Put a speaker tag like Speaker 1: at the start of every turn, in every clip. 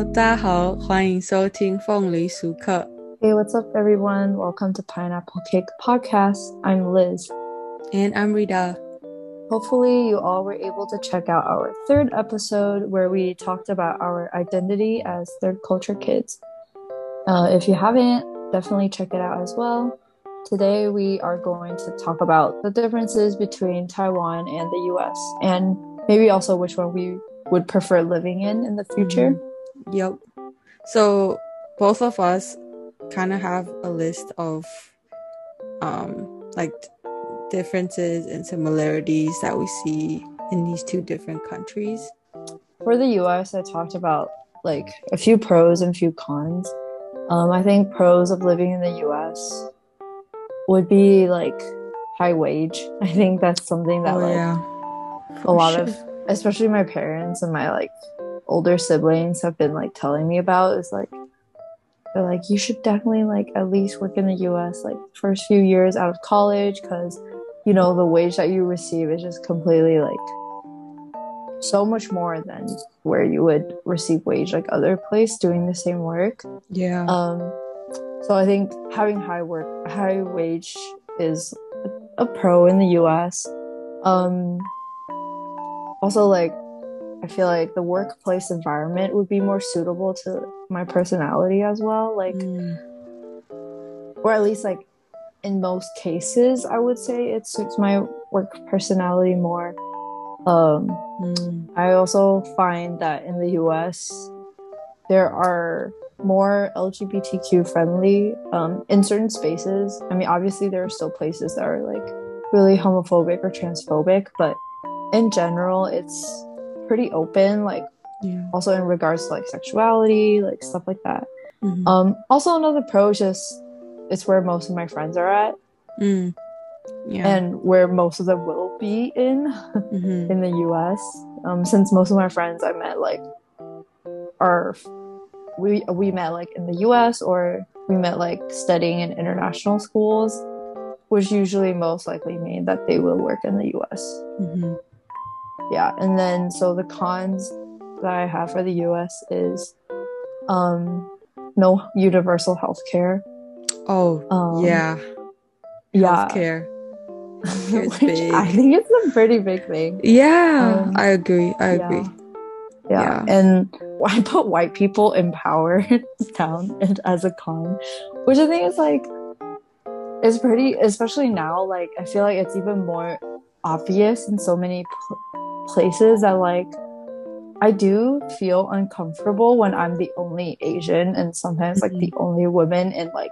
Speaker 1: Hello，大家好，欢迎收听凤梨熟客。
Speaker 2: Hey, what's up, everyone? Welcome to Pineapple Cake Podcast. I'm Liz.
Speaker 1: And I'm Rita.
Speaker 2: Hopefully, you all were able to check out our third episode where we talked about our identity as third culture kids. Uh, if you haven't, definitely check it out as well. Today, we are going to talk about the differences between Taiwan and the US and maybe also which one we would prefer living in in the future.
Speaker 1: Yep. So both of us kind of have a list of um like differences and similarities that we see in these two different countries.
Speaker 2: for the US, I talked about like a few pros and few cons. Um, I think pros of living in the US would be like high wage. I think that's something that
Speaker 1: oh
Speaker 2: like
Speaker 1: yeah.
Speaker 2: a lot
Speaker 1: sure.
Speaker 2: of, especially my parents and my like older siblings have been like telling me about is like they're like you should definitely like at least work in the US like first few years out of college because you know the wage that you receive is just completely like so much more than where you would receive wage like other place doing the same work
Speaker 1: yeah.
Speaker 2: um so i think having high work high wage is a pro in the us um also like i feel like the workplace environment would be more suitable to my personality as well like
Speaker 1: Mm,
Speaker 2: or at least like in most cases i would say it suits my work personality more. Um
Speaker 1: mm,
Speaker 2: I also find that in the US, there are more LGBTQ friendly um, in certain spaces. I mean, obviously, there are still places that are like really homophobic or transphobic, but in general, it's pretty open, like
Speaker 1: yeah.
Speaker 2: also in regards to like sexuality, like stuff like that.
Speaker 1: Mhm.
Speaker 2: Um, also, another pro is just it's where most of my friends are at
Speaker 1: Mm. Yeah.
Speaker 2: and where most of them will be in.
Speaker 1: Mhm.
Speaker 2: in the US. Um, since most of my friends I met like are we we met like in the US or we met like studying in international schools, which usually most likely mean that they will work in the US.
Speaker 1: Mhm.
Speaker 2: Yeah, and then so the cons that I have for the US is um no universal health care.
Speaker 1: Oh,
Speaker 2: Um,
Speaker 1: yeah.
Speaker 2: Yeah. Which. I think it's a pretty big thing.
Speaker 1: Yeah,
Speaker 2: Um,
Speaker 1: I agree. I
Speaker 2: yeah.
Speaker 1: agree.
Speaker 2: yeah.
Speaker 1: Yeah.
Speaker 2: and I put white people in power down and as a con, which I think is like is pretty, especially now. Like I feel like it's even more obvious in so many places that like I do feel uncomfortable when I'm the only Asian and sometimes like the only woman in like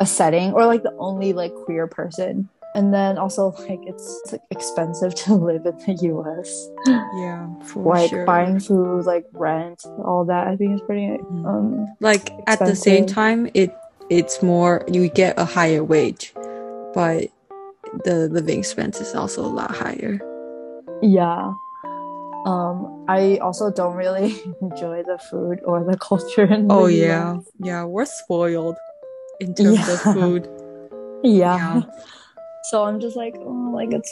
Speaker 2: a setting or like the only like queer person. And then also like it's, it's like, expensive to live in the US
Speaker 1: Yeah, for
Speaker 2: like
Speaker 1: sure.
Speaker 2: buying food, like rent, all that. I think is pretty
Speaker 1: Mhm.
Speaker 2: um
Speaker 1: like at the same time it it's more you get a higher wage but the living expense is also a lot higher
Speaker 2: yeah. Um I also don't really enjoy the food or the culture in the
Speaker 1: oh
Speaker 2: US.
Speaker 1: yeah yeah we're spoiled in terms of food
Speaker 2: Yeah.
Speaker 1: Yeah.
Speaker 2: So I'm just like, oh, like it's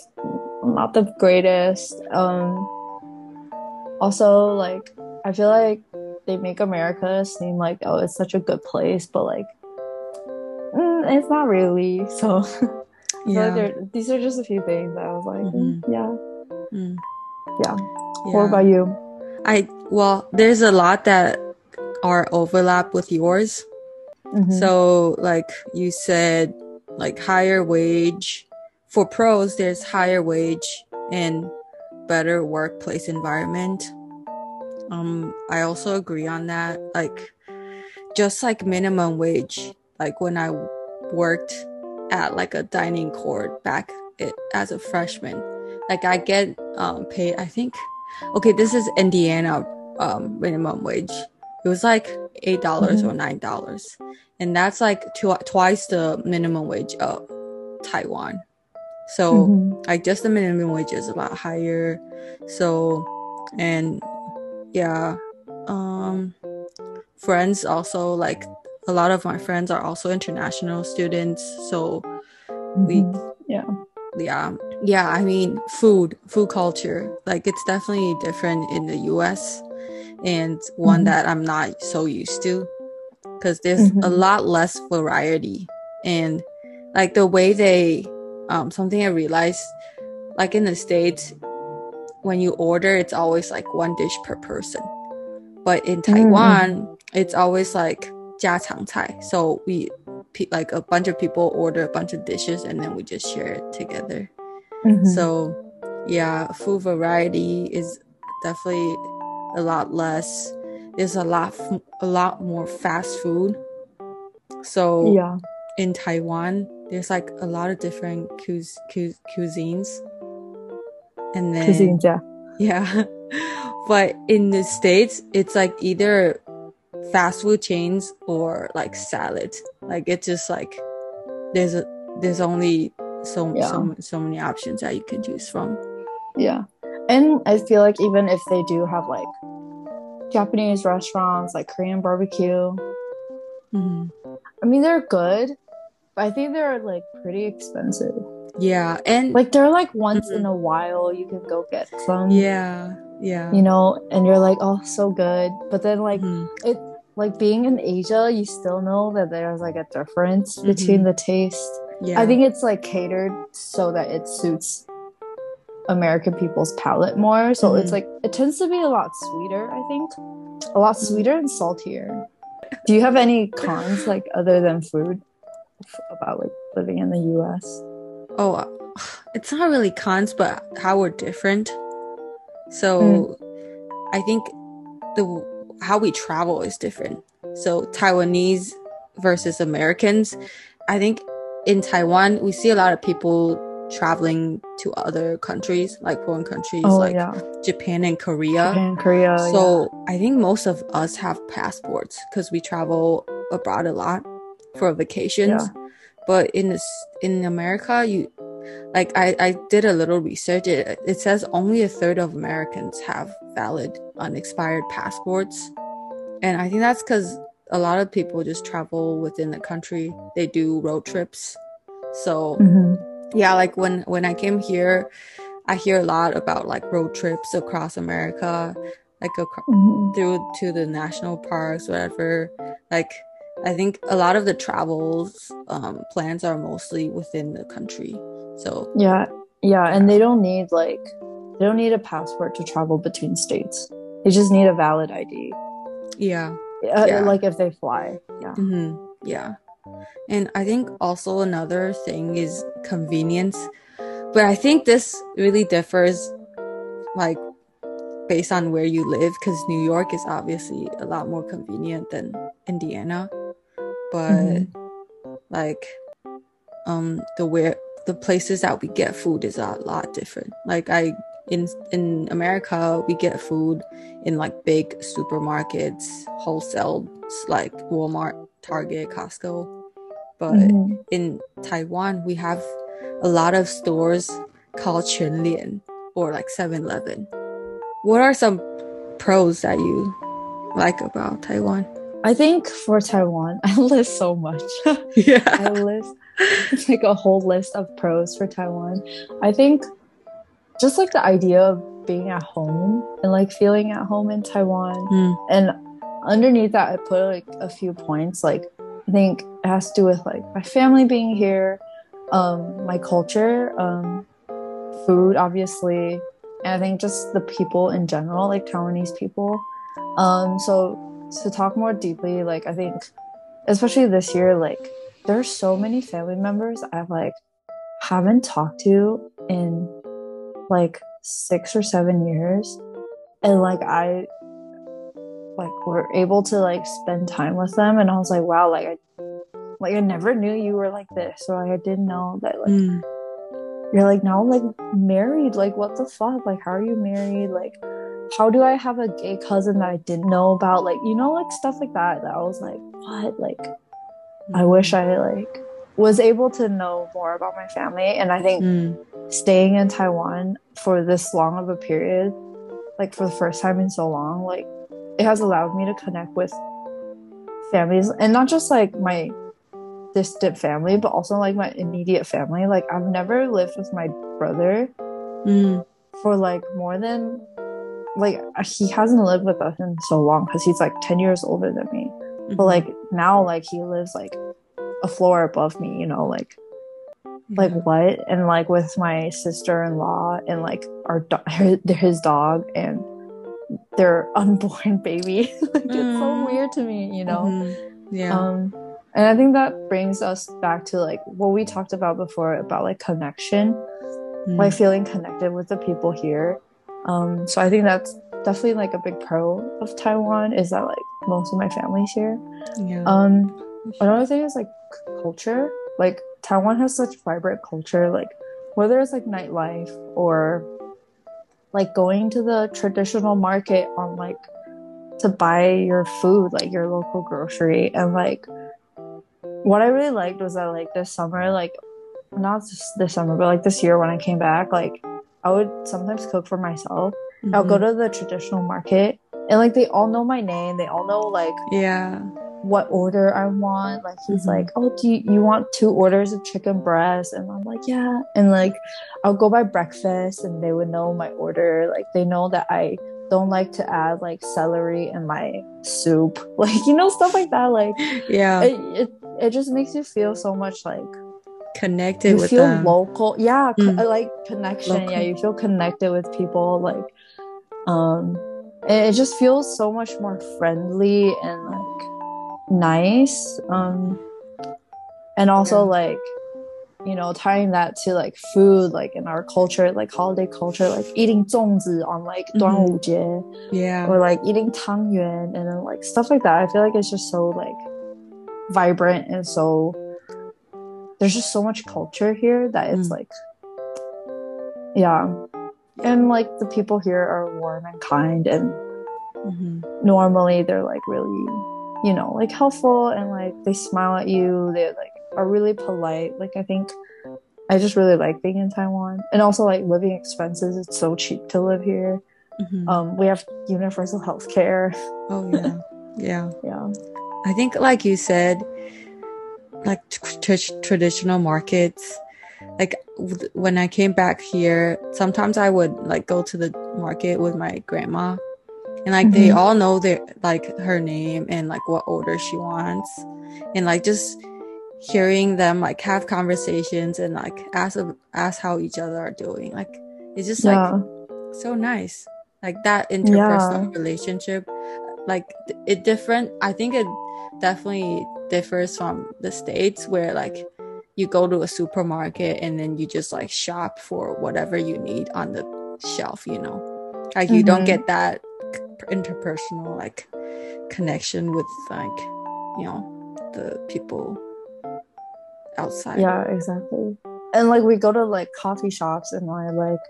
Speaker 2: not the greatest. Um also like I feel like they make America seem like oh it's such a good place, but like mm, it's not really. So feel like
Speaker 1: yeah
Speaker 2: these are just a few things that I was like, mm, yeah.
Speaker 1: Mm.
Speaker 2: Yeah.
Speaker 1: yeah
Speaker 2: What about you?
Speaker 1: i well there's a lot that are overlap with yours
Speaker 2: Mhm.
Speaker 1: So, like you said, like higher wage for pros, there's higher wage and better workplace environment. Um, I also agree on that. Like, just like minimum wage, like when I worked at like a dining court back it, as a freshman, like I get um paid. I think, okay, this is Indiana um minimum wage. It was like eight dollars
Speaker 2: Mhm.
Speaker 1: or nine dollars, and that's like tw- twice the minimum wage of Taiwan. So
Speaker 2: Mhm.
Speaker 1: like just the minimum wage is a lot higher. So and yeah, um, friends also like a lot of my friends are also international students. So we
Speaker 2: Mhm. yeah.
Speaker 1: yeah yeah i mean food food culture like it's definitely different in the us and one
Speaker 2: Mhm.
Speaker 1: that I'm not so used to because there's a
Speaker 2: Mhm.
Speaker 1: lot less variety and like the way they um something I realized like in the states when you order it's always like one dish per person but in Taiwan it's always like 家常菜 so we pe- like a bunch of people order a bunch of dishes and then we just share it together
Speaker 2: Mhm.
Speaker 1: so yeah, food variety is definitely a lot less. There's a lot a lot more fast food. So
Speaker 2: yeah.
Speaker 1: in Taiwan, there's like a lot of different cuis- cu- cuisines. And then
Speaker 2: Cuisines, yeah.
Speaker 1: yeah. but in the States, it's like either fast food chains or like salads. Like it's just like there's a there's only so
Speaker 2: Yeah.
Speaker 1: so so many options that you can choose from.
Speaker 2: Yeah. And I feel like even if they do have like Japanese restaurants, like Korean barbecue,
Speaker 1: Mhm.
Speaker 2: I mean, they're good, but I think they're like pretty expensive.
Speaker 1: Yeah, and
Speaker 2: Like, they're like once
Speaker 1: Mhm.
Speaker 2: in a while you can go get some,
Speaker 1: yeah, yeah.
Speaker 2: you know, and you're like, oh, so good. But then, like,
Speaker 1: Mhm.
Speaker 2: it, like being in Asia, you still know that there's like a difference
Speaker 1: Mhm.
Speaker 2: between the taste.
Speaker 1: Yeah.
Speaker 2: I think it's like catered so that it suits American people's palate more. So it's
Speaker 1: Mhm.
Speaker 2: like it tends to be a lot sweeter, I think. A lot
Speaker 1: Mm-hmm.
Speaker 2: sweeter and saltier. Do you have any cons like other than food about like living in the US?
Speaker 1: oh, uh, it's not really cons, but how we're different. So
Speaker 2: Mm.
Speaker 1: I think the how we travel is different. So Taiwanese versus Americans, I think in Taiwan we see a lot of people traveling to other countries, like foreign countries,
Speaker 2: Oh
Speaker 1: like
Speaker 2: yeah.
Speaker 1: Japan and Korea.
Speaker 2: Japan, Korea.
Speaker 1: So I think most of us have passports because we travel abroad a lot for vacations. Yeah. But in this in America, you like I I did a little research. It it says only a third of Americans have valid unexpired passports, and I think that's because a lot of people just travel within the country. They do road trips, so
Speaker 2: yeah. Mhm.
Speaker 1: yeah like when when i came here i hear a lot about like road trips across america like
Speaker 2: Mhm.
Speaker 1: through to the national parks whatever like i think a lot of the travels um plans are mostly within the country so
Speaker 2: Yeah. Yeah. And they don't need like they don't need a passport to travel between states. They just need a valid ID.
Speaker 1: yeah
Speaker 2: Uh,
Speaker 1: Yeah.
Speaker 2: Like if they fly. Yeah.
Speaker 1: hmm Yeah. And I think also another thing is convenience. But I think this really differs like based on where you live because New York is obviously a lot more convenient than Indiana. But
Speaker 2: Mhm.
Speaker 1: like um the where the places that we get food is a lot different. Like I in in America we get food in like big supermarkets, wholesale like Walmart, Target, Costco. But
Speaker 2: Mhm.
Speaker 1: in Taiwan we have a lot of stores called Quanlian or like 7-Eleven. What are some pros that you like about Taiwan?
Speaker 2: I think for Taiwan, I list so much.
Speaker 1: Yeah.
Speaker 2: I list it's like a whole list of pros for Taiwan. I think just like the idea of being at home and like feeling at home in Taiwan.
Speaker 1: Mm,
Speaker 2: And underneath that, I put like a few points. Like I think it has to do with like my family being here, um, my culture, um, food, obviously, and I think just the people in general, like Taiwanese people. Um, so to talk more deeply, like I think, especially this year, like there are so many family members I've like haven't talked to in like six or seven years, and like I like were able to like spend time with them, and I was like, wow, like I like I never knew you were like this, or like I didn't know that like
Speaker 1: mm,
Speaker 2: you're like now like married. Like what the fuck? Like how are you married? Like how do i have a gay cousin that i didn't know about? Like you know like stuff like that that i was like what? Like i wish i like was able to know more about my family. And i think
Speaker 1: Mm,
Speaker 2: staying in taiwan for this long of a period like for the first time in so long like it has allowed me to connect with families and not just like my distant family but also like my immediate family. Like i've never lived with my brother
Speaker 1: mm,
Speaker 2: for like more than like he hasn't lived with us in so long because he's like 10 years older than me.
Speaker 1: Mm-hmm.
Speaker 2: but like now like he lives like a floor above me you know like like what? And like with my sister-in-law and like our do- her, his dog and their unborn baby. Like it's so
Speaker 1: Mm.
Speaker 2: weird to me you know?
Speaker 1: Mhm. yeah.
Speaker 2: Um and i think that brings us back to like what we talked about before about like connection.
Speaker 1: Mm.
Speaker 2: like feeling connected with the people here. Um so i think that's definitely like a big pro of taiwan is that like most of my family's here.
Speaker 1: Yeah.
Speaker 2: Um another thing is like culture. Like taiwan has such vibrant culture like whether it's like nightlife or like going to the traditional market on like to buy your food like your local grocery. And like what i really liked was that like this summer like not just this summer but like this year when i came back like i would sometimes cook for myself. I'll go
Speaker 1: Mhm.
Speaker 2: to the traditional market and like they all know my name they all know like
Speaker 1: yeah
Speaker 2: what order I want. Like he's
Speaker 1: Mhm.
Speaker 2: like, "Oh, do you, you want two orders of chicken breast?" And I'm like, "Yeah." And like, I'll go by breakfast, and they would know my order. Like they know that I don't like to add like celery in my soup, like you know stuff like that. Like
Speaker 1: yeah
Speaker 2: it it, it just makes you feel so much like
Speaker 1: connected
Speaker 2: you
Speaker 1: with
Speaker 2: feel
Speaker 1: them
Speaker 2: local. Yeah, co-
Speaker 1: Mm.
Speaker 2: like connection.
Speaker 1: Local.
Speaker 2: Yeah, you feel connected with people. Like, um, it, it just feels so much more friendly and like nice. Um, and also
Speaker 1: yeah.
Speaker 2: like you know tying that to like food like in our culture like holiday culture like eating zongzi on like mm-hmm.
Speaker 1: Yeah
Speaker 2: or like eating tang yuan and then like stuff like that i feel like it's just so like vibrant and so there's just so much culture here that it's
Speaker 1: mm.
Speaker 2: like yeah and like the people here are warm and kind and
Speaker 1: Mhm.
Speaker 2: normally they're like really you know like helpful and like they smile at you. They like are really polite. Like i think i just really like being in taiwan. And also like living expenses it's so cheap to live here.
Speaker 1: Mhm.
Speaker 2: um we have universal health care.
Speaker 1: Oh yeah. Yeah.
Speaker 2: Yeah.
Speaker 1: I think, like you said, like tr- tr- traditional markets. Like w- when I came back here, sometimes I would like go to the market with my grandma, and like they
Speaker 2: Mhm.
Speaker 1: all know their like her name and like what order she wants, and like just hearing them like have conversations and like ask ask how each other are doing. Like it's just like so nice. Like that interpersonal relationship like it different i think it definitely differs from the states where like you go to a supermarket and then you just like shop for whatever you need on the shelf you know? Like you don't
Speaker 2: Mhm.
Speaker 1: get that interpersonal like connection with like you know the people outside.
Speaker 2: Yeah exactly. And like we go to like coffee shops and i like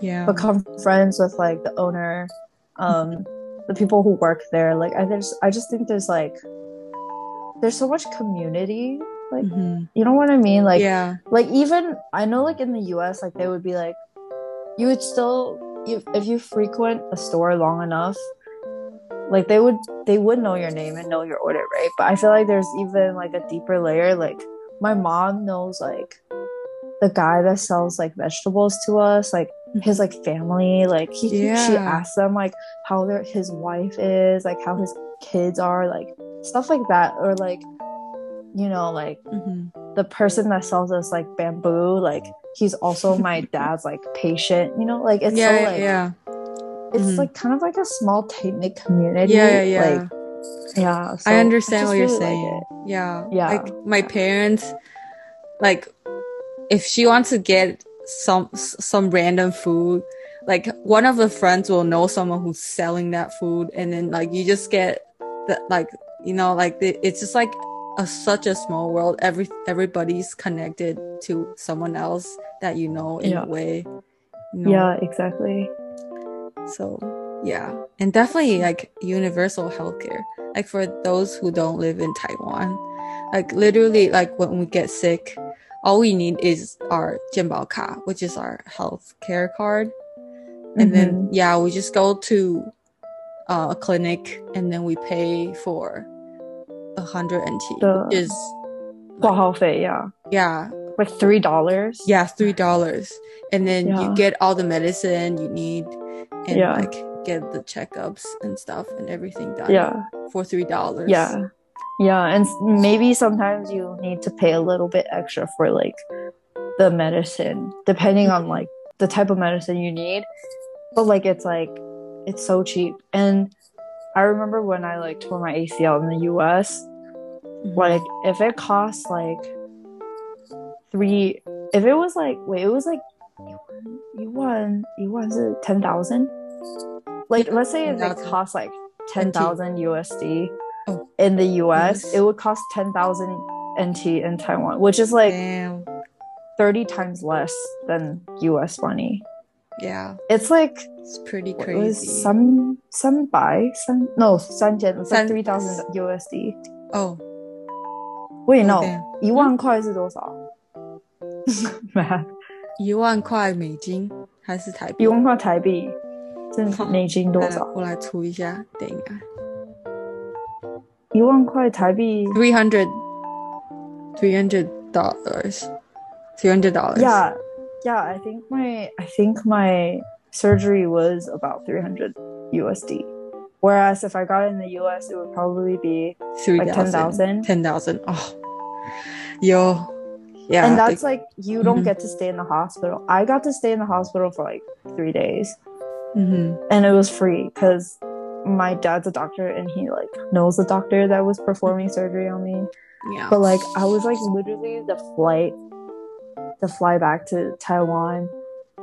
Speaker 1: yeah.
Speaker 2: become friends with like the owner um the people who work there. Like i just i just think there's like there's so much community like
Speaker 1: Mhm.
Speaker 2: you know what i mean? Like
Speaker 1: yeah.
Speaker 2: like even i know like in the us like they would be like you would still you, if you frequent a store long enough like they would they would know your name and know your order right? But i feel like there's even like a deeper layer. Like my mom knows like the guy that sells like vegetables to us like his like family. Like he she
Speaker 1: Yeah.
Speaker 2: asks them like how their his wife is like how his kids are like stuff like that. Or like you know like
Speaker 1: Mhm.
Speaker 2: the person that sells us like bamboo like he's also my dad's like patient you know like it's
Speaker 1: yeah
Speaker 2: so like
Speaker 1: yeah
Speaker 2: it's
Speaker 1: Mhm.
Speaker 2: like kind of like a small tight knit community
Speaker 1: yeah yeah yeah
Speaker 2: like yeah so
Speaker 1: I understand
Speaker 2: just
Speaker 1: what you're
Speaker 2: really
Speaker 1: saying.
Speaker 2: it.
Speaker 1: yeah.
Speaker 2: Yeah.
Speaker 1: Like my parents, like if she wants to get some some random food, like one of the friends will know someone who's selling that food, and then like you just get the like you know like the, it's just like a, such a small world. Every everybody's connected to someone else that you know in
Speaker 2: yeah.
Speaker 1: a way.
Speaker 2: Yeah, exactly.
Speaker 1: So yeah, and definitely like universal healthcare. Like for those who don't live in Taiwan, like literally like when we get sick, all we need is our Jianbao Ka, which is our healthcare card. And mm-hmm.
Speaker 2: then
Speaker 1: yeah, we just go to uh, a clinic and then we pay for a hundred NT,
Speaker 2: The-
Speaker 1: which is
Speaker 2: 挂号费 yeah
Speaker 1: yeah,
Speaker 2: like three dollars
Speaker 1: yeah, three dollars, and then
Speaker 2: Yeah.
Speaker 1: you get all the medicine you need, and
Speaker 2: Yeah.
Speaker 1: like get the checkups and stuff and everything done.
Speaker 2: Yeah.
Speaker 1: For three dollars.
Speaker 2: Yeah. Yeah. And s- maybe sometimes you need to pay a little bit extra for like the medicine, depending on like the type of medicine you need. But like it's like it's so cheap. And I remember when I like tore my ACL in the US,
Speaker 1: Mhm.
Speaker 2: like if it costs like three if it was like wait, it was like you won you won is it ten thousand? Like let's say if it
Speaker 1: 10,000.
Speaker 2: costs like ten thousand USD
Speaker 1: Oh.
Speaker 2: in the US,
Speaker 1: Yes.
Speaker 2: it would cost ten thousand NT in Taiwan, which is like
Speaker 1: Damn.
Speaker 2: thirty times less than US money.
Speaker 1: Yeah.
Speaker 2: It's like
Speaker 1: It's pretty
Speaker 2: what, it was
Speaker 1: crazy.
Speaker 2: some some buy some no 三千 it's like
Speaker 1: San-
Speaker 2: three thousand USD.
Speaker 1: oh.
Speaker 2: Wait, no,
Speaker 1: damn.
Speaker 2: 一万块是多少？Math，
Speaker 1: 一万块美金还是台币？
Speaker 2: 一万块台币是美金多
Speaker 1: 来
Speaker 2: 少？
Speaker 1: 我来除一下，等一下。
Speaker 2: 一万块台币
Speaker 1: Three hundred. Three hundred dollars. Three hundred dollars.
Speaker 2: Yeah, yeah. I think my I think my surgery was about 300 USD. Whereas if I got in the US, it would probably be
Speaker 1: Three
Speaker 2: like 10,000.
Speaker 1: Ten thousand. Oh. Yo. Yeah.
Speaker 2: and that's like you don't
Speaker 1: Mhm.
Speaker 2: get to stay in the hospital. I got to stay in the hospital for like three days,
Speaker 1: Mhm.
Speaker 2: and it was free because my dad's a doctor and he like knows the doctor that was performing surgery on me.
Speaker 1: Yeah.
Speaker 2: But like I was like literally the flight, the fly back to Taiwan,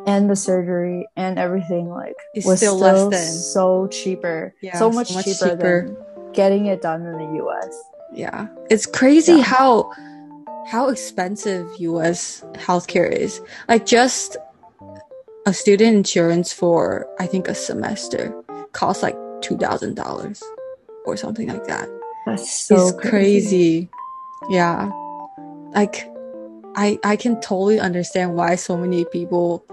Speaker 2: and the surgery and everything like
Speaker 1: It's
Speaker 2: was
Speaker 1: still
Speaker 2: still,
Speaker 1: less than-
Speaker 2: so cheaper,
Speaker 1: Yeah,
Speaker 2: so
Speaker 1: so
Speaker 2: much,
Speaker 1: much
Speaker 2: cheaper,
Speaker 1: cheaper.
Speaker 2: than getting it done in the U.S.
Speaker 1: Yeah. It's crazy
Speaker 2: Yeah.
Speaker 1: how how expensive US healthcare is. Like just a student insurance for I think a semester costs like two thousand dollars or something like that.
Speaker 2: That's so
Speaker 1: it's
Speaker 2: crazy.
Speaker 1: crazy. Yeah. Like I I can totally understand why so many people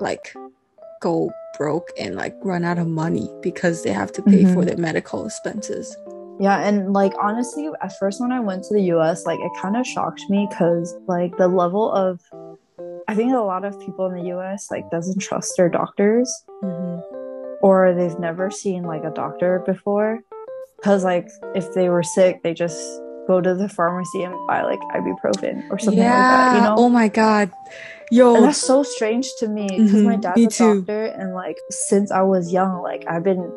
Speaker 1: like go broke and like run out of money because they have to pay for
Speaker 2: Mhm.
Speaker 1: their medical expenses.
Speaker 2: Yeah, and like honestly, at first when I went to the US, like it kind of shocked me because like the level of I think a lot of people in the US like doesn't trust their doctors
Speaker 1: Mhm.
Speaker 2: or they've never seen like a doctor before because like if they were sick, they just go to the pharmacy and buy like ibuprofen or something
Speaker 1: yeah.
Speaker 2: like that, you know?
Speaker 1: Oh my god. Yo,
Speaker 2: and that's so strange to me because my
Speaker 1: Mhm,
Speaker 2: dad's
Speaker 1: me
Speaker 2: a
Speaker 1: too.
Speaker 2: doctor and like since i was young like i've been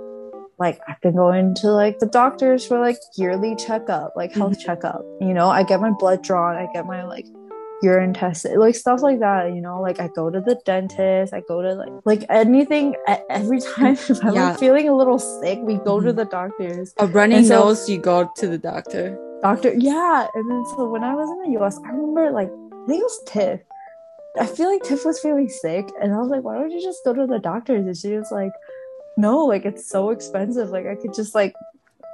Speaker 2: like i've been going to like the doctors for like yearly checkup like health
Speaker 1: Mhm.
Speaker 2: checkup you know i get my blood drawn i get my like urine tested like stuff like that you know like i go to the dentist i go to like like anything every time if i'm
Speaker 1: Yeah.
Speaker 2: like feeling a little sick we go to
Speaker 1: Mhm.
Speaker 2: the doctors
Speaker 1: a running
Speaker 2: so-
Speaker 1: nose, you go to the doctor.
Speaker 2: Doctor yeah and then so when i was in the us i remember like i think it was tiff. I feel like tiff was feeling sick and i was like why don't you just go to the doctors? And she was like no like it's so expensive. Like i could just like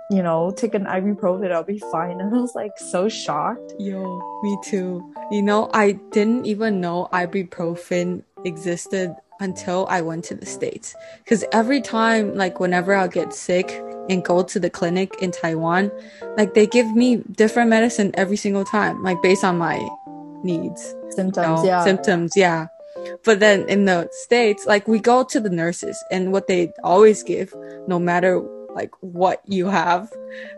Speaker 2: you know take an ibuprofen. I'll be fine. And i was like so shocked.
Speaker 1: Yo, me too. You know, I didn't even know ibuprofen existed until I went to the States. Because every time, like, whenever I'll get sick and go to the clinic in Taiwan, like, they give me different medicine every single time, like, based on my needs, you
Speaker 2: symptoms
Speaker 1: know,
Speaker 2: yeah
Speaker 1: symptoms. Yeah. But then in the States, like, we go to the nurses, and what they always give, no matter like what you have,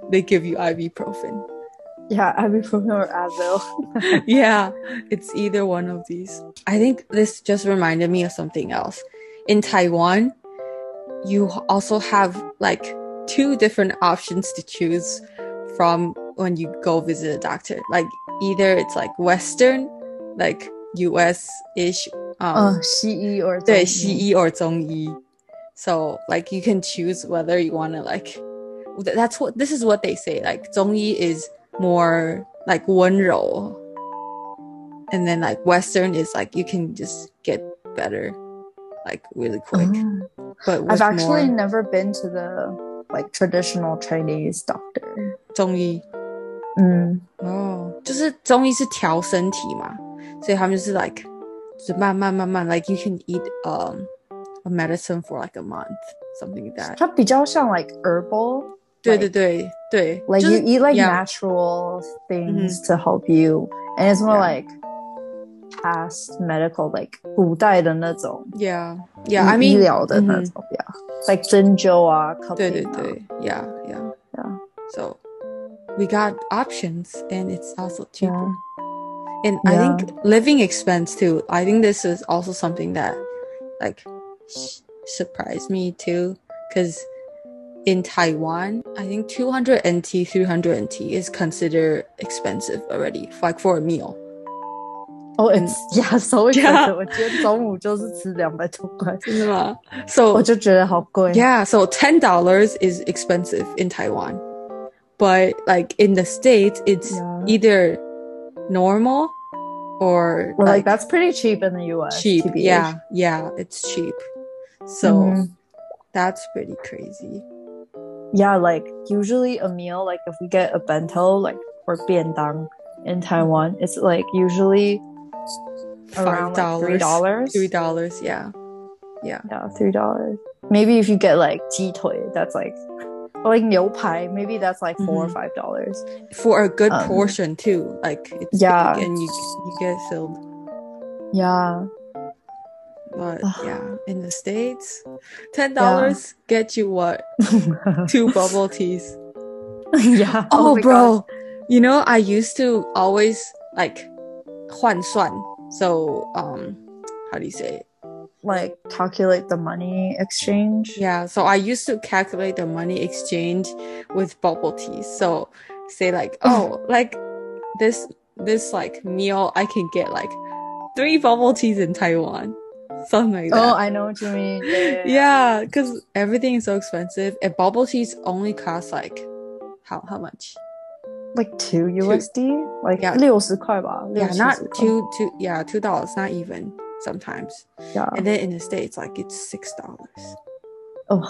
Speaker 1: they give you ibuprofen.
Speaker 2: yeah ibuprofen or advil
Speaker 1: yeah, it's either one of these. I think this just reminded me of something else. In Taiwan, you also have like two different options to choose from when you go visit a doctor. Like either it's like Western, like US ish, um,
Speaker 2: 嗯西医 or
Speaker 1: 对
Speaker 2: 中医
Speaker 1: 西医 or 中医. So like you can choose whether you want to like th- that's what this is what they say like 中医 is more like 温柔 and then like western is like you can just get better like really quick
Speaker 2: Oh.
Speaker 1: but with
Speaker 2: i've actually
Speaker 1: more
Speaker 2: never been to the like traditional chinese doctor
Speaker 1: 中医
Speaker 2: 嗯
Speaker 1: 哦，就是中医是调身体嘛，所以他们就是 like 就是慢慢慢慢 like you can eat um a medicine for like a month something like that
Speaker 2: 它比较像 like herbal
Speaker 1: 对
Speaker 2: like-
Speaker 1: 对对对
Speaker 2: like
Speaker 1: 就是
Speaker 2: you eat like
Speaker 1: yeah.
Speaker 2: natural things to help you and it's more
Speaker 1: Yeah.
Speaker 2: like past medical like 古代的那种
Speaker 1: Yeah, yeah. I mean,
Speaker 2: 医疗的那
Speaker 1: mhm.
Speaker 2: 种 yeah like 针灸啊
Speaker 1: 对对
Speaker 2: cupping 啊
Speaker 1: 对，yeah yeah
Speaker 2: Yeah.
Speaker 1: So we got options, and it's also cheaper.
Speaker 2: Yeah.
Speaker 1: And I
Speaker 2: Yeah.
Speaker 1: think living expense too. I think this is also something that like sh- surprised me too, because in Taiwan, I think 200 NT, 300 NT is considered expensive already, like for a meal.
Speaker 2: Oh, it's yeah, so
Speaker 1: Yeah.
Speaker 2: expensive. 我今天中午就是吃两百多块，
Speaker 1: So
Speaker 2: 我就觉得好贵。
Speaker 1: Yeah, so ten dollars is expensive in Taiwan, but like in the states, it's
Speaker 2: Yeah.
Speaker 1: either normal or
Speaker 2: Well, like
Speaker 1: like,
Speaker 2: that's pretty cheap in the US.
Speaker 1: cheap.
Speaker 2: TBH.
Speaker 1: Yeah, yeah, it's cheap. So
Speaker 2: Mhm.
Speaker 1: that's pretty crazy.
Speaker 2: Yeah, like usually a meal, like if we get a bento, like or 便当 in Taiwan, it's like usually around
Speaker 1: Five
Speaker 2: like three
Speaker 1: dollars.
Speaker 2: dollars.
Speaker 1: Three dollars. Yeah,
Speaker 2: Yeah, three dollars. Maybe if you get like 鸡腿, that's like or like 牛排, maybe that's like 4 or
Speaker 1: Mhm.
Speaker 2: five dollars.
Speaker 1: for a good
Speaker 2: Um,
Speaker 1: portion too. Like it's
Speaker 2: yeah.
Speaker 1: big and you you get filled.
Speaker 2: Yeah.
Speaker 1: But
Speaker 2: Ugh.
Speaker 1: yeah, in the states, ten dollars get you what? Two bubble teas.
Speaker 2: yeah.
Speaker 1: Oh,
Speaker 2: my
Speaker 1: bro.
Speaker 2: gosh.
Speaker 1: You know, I used to always like 换算. So, um, how do you say it?
Speaker 2: Like calculate the money exchange.
Speaker 1: Yeah. So I used to calculate the money exchange with bubble teas. So say like, oh, like this, this like meal, I can get like three bubble teas in Taiwan. Something like that.
Speaker 2: Oh, I know what you mean. Yeah. yeah, yeah.
Speaker 1: yeah. Cause everything is so expensive and bubble teas only cost like, how, how much?
Speaker 2: Like two USD? Like
Speaker 1: Yeah.
Speaker 2: 60块吧,
Speaker 1: Yeah,
Speaker 2: 60
Speaker 1: not
Speaker 2: 块.
Speaker 1: two, two, yeah, two dollars, not even sometimes.
Speaker 2: Yeah.
Speaker 1: And then in the states, like it's six dollars
Speaker 2: Oh,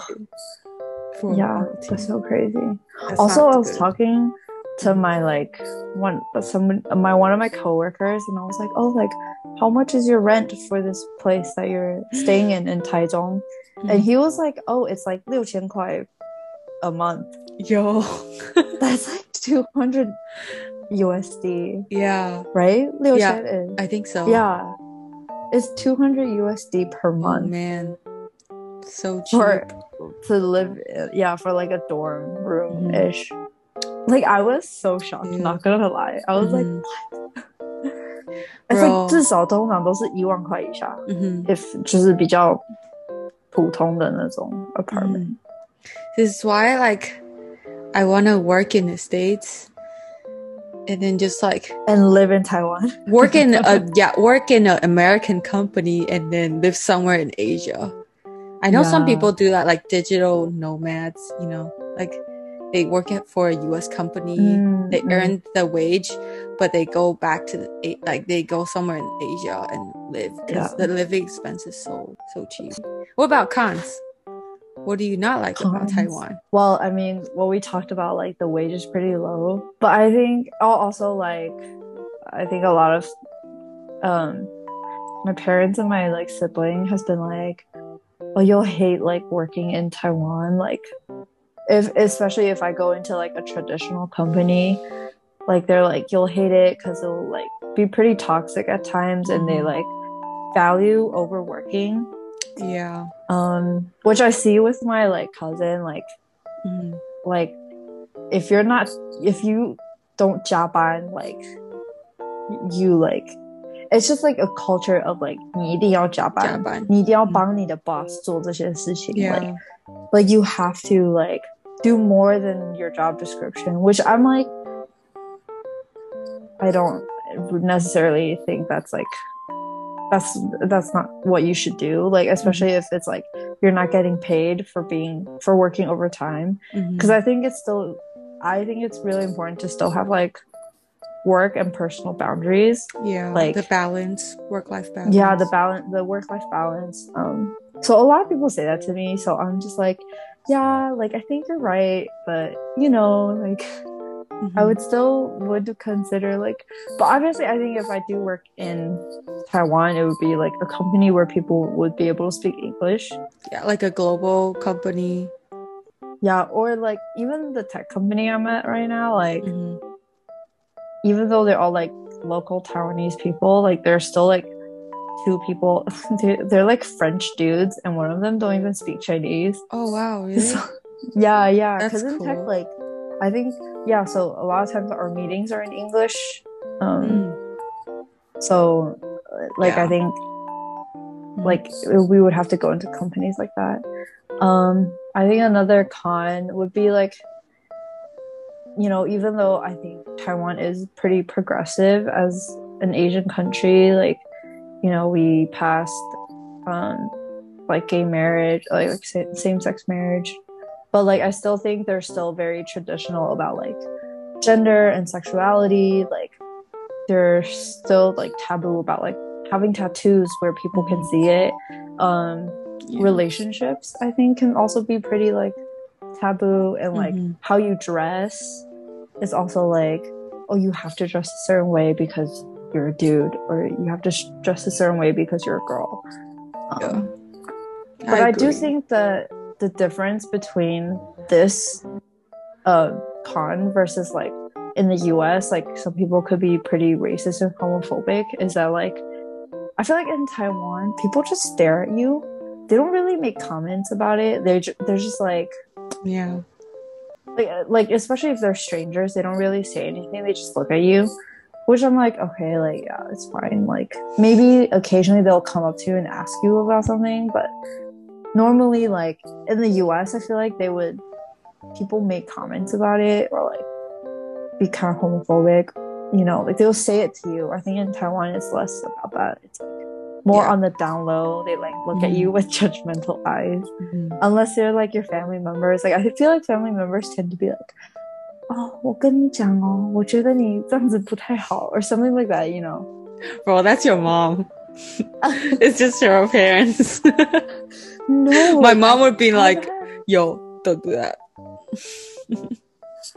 Speaker 1: for a
Speaker 2: yeah.
Speaker 1: bubble tea.
Speaker 2: That's so crazy.
Speaker 1: That's
Speaker 2: also,
Speaker 1: not
Speaker 2: I was
Speaker 1: good.
Speaker 2: talking to my like one someone my one of my coworkers, and I was like, "Oh, like, how much is your rent for this place that you're staying in in Taichung?"
Speaker 1: Mm-hmm.
Speaker 2: And he was like, "Oh, it's like 六千块 a month.
Speaker 1: Yo,
Speaker 2: That's like 200 USD,
Speaker 1: yeah,
Speaker 2: right? 六千
Speaker 1: Yeah,
Speaker 2: is
Speaker 1: I think so.
Speaker 2: yeah, it's 200 USD per
Speaker 1: oh,
Speaker 2: month
Speaker 1: man, so cheap.
Speaker 2: for to live. Yeah, for like a dorm room
Speaker 1: Mm-hmm.
Speaker 2: ish. Like I was so shocked.
Speaker 1: Yeah.
Speaker 2: Not gonna lie, I was like.
Speaker 1: Mhm.
Speaker 2: It's
Speaker 1: Bro.
Speaker 2: like 至少通常都是一万块以下
Speaker 1: Mhm.
Speaker 2: ，if 就是比较普通的那种 apartment。
Speaker 1: Mhm. This is why, like, I want to work in the states, and then just like
Speaker 2: And live in Taiwan.
Speaker 1: work in a yeah work in an American company and then live somewhere in Asia. I know some people do that, like digital nomads. You know, like they work at for a U.S. company,
Speaker 2: Mm,
Speaker 1: they
Speaker 2: mm.
Speaker 1: earn the wage, but they go back to the like they go somewhere in Asia and live because
Speaker 2: Yeah.
Speaker 1: the living expense is so so cheap. What about cons? What do you not like about Taiwan?
Speaker 2: Well, I mean, what we talked about, like the wage is pretty low, but I think also like I think a lot of um my parents and my like sibling has been like, oh, you'll hate like working in Taiwan, like if especially if I go into like a traditional company, like they're like you'll hate it because it'll like be pretty toxic at times, and they
Speaker 1: Mhm.
Speaker 2: like value overworking.
Speaker 1: Yeah.
Speaker 2: Um, which I see with my like cousin, like
Speaker 1: Mhm.
Speaker 2: like if you're not if you don't jaban like you like it's just like a culture of like 你一定要加班，
Speaker 1: 加班。
Speaker 2: 你一定要帮你的 boss 做这些事情
Speaker 1: Yeah.
Speaker 2: like like you have to like do more than your job description which i'm like i don't necessarily think that's like that's that's not what you should do. Like especially if it's like you're not getting paid for being for working overtime. Because i think it's still i think it's really important to still have like work and personal boundaries.
Speaker 1: Yeah,
Speaker 2: like-
Speaker 1: the balance, work life balance.
Speaker 2: yeah the balance. the work-life balance um so a lot of people say that to me so i'm just like yeah like i think you're right but you know like
Speaker 1: Mhm.
Speaker 2: i would still would consider like but obviously i think if i do work in taiwan it would be like a company where people would be able to speak english
Speaker 1: yeah, like a global company.
Speaker 2: yeah or like even the tech company i'm at right now like
Speaker 1: Mhm.
Speaker 2: even though they're all like local Taiwanese people, like they're still like two people. They're, they're like French dudes, and one of them don't even speak Chinese.
Speaker 1: Oh wow, really?
Speaker 2: So, yeah, yeah. Because in tech, like, I think yeah. So a lot of times our meetings are in English. Um,
Speaker 1: Mm,
Speaker 2: so like
Speaker 1: Yeah.
Speaker 2: I think
Speaker 1: mm.
Speaker 2: like we would have to go into companies like that. Um, I think another con would be like, you know, even though I think Taiwan is pretty progressive as an Asian country, like, you know, we passed um, like gay marriage, like, like same sex marriage, but like I still think they're still very traditional about like gender and sexuality. Like, they're still like taboo about like having tattoos where people can see it. Um,
Speaker 1: Yeah.
Speaker 2: relationships i think can also be pretty like taboo and like
Speaker 1: Mhm.
Speaker 2: how you dress is also like oh you have to dress a certain way because you're a dude or you have to sh- dress a certain way because you're a girl um,
Speaker 1: Yeah.
Speaker 2: but I, do think that the difference between this uh, con versus like in the US, like some people could be pretty racist and homophobic, is that like I feel like in Taiwan, people just stare at you. They don't really make comments about it. They're ju- they're just like
Speaker 1: yeah.
Speaker 2: like uh, like especially if they're strangers, they don't really say anything. They just look at you, which I'm like, okay, like yeah, it's fine. Like maybe occasionally they'll come up to you and ask you about something, but normally like in the US, I feel like they would people make comments about it or like be kind of homophobic. You know, like they'll say it to you. I think in Taiwan it's less about that. It's like more
Speaker 1: Yeah.
Speaker 2: on the down low. They like look at you with judgmental eyes
Speaker 1: Mhm.
Speaker 2: unless they're like your family members. Like I feel like family members tend to be like, "Oh, 我跟你讲哦，我觉得你这样子不太好," or something like that. You know?
Speaker 1: Bro, that's your mom. it's just your parents.
Speaker 2: No,
Speaker 1: My mom would be like, "Yo, don't do that."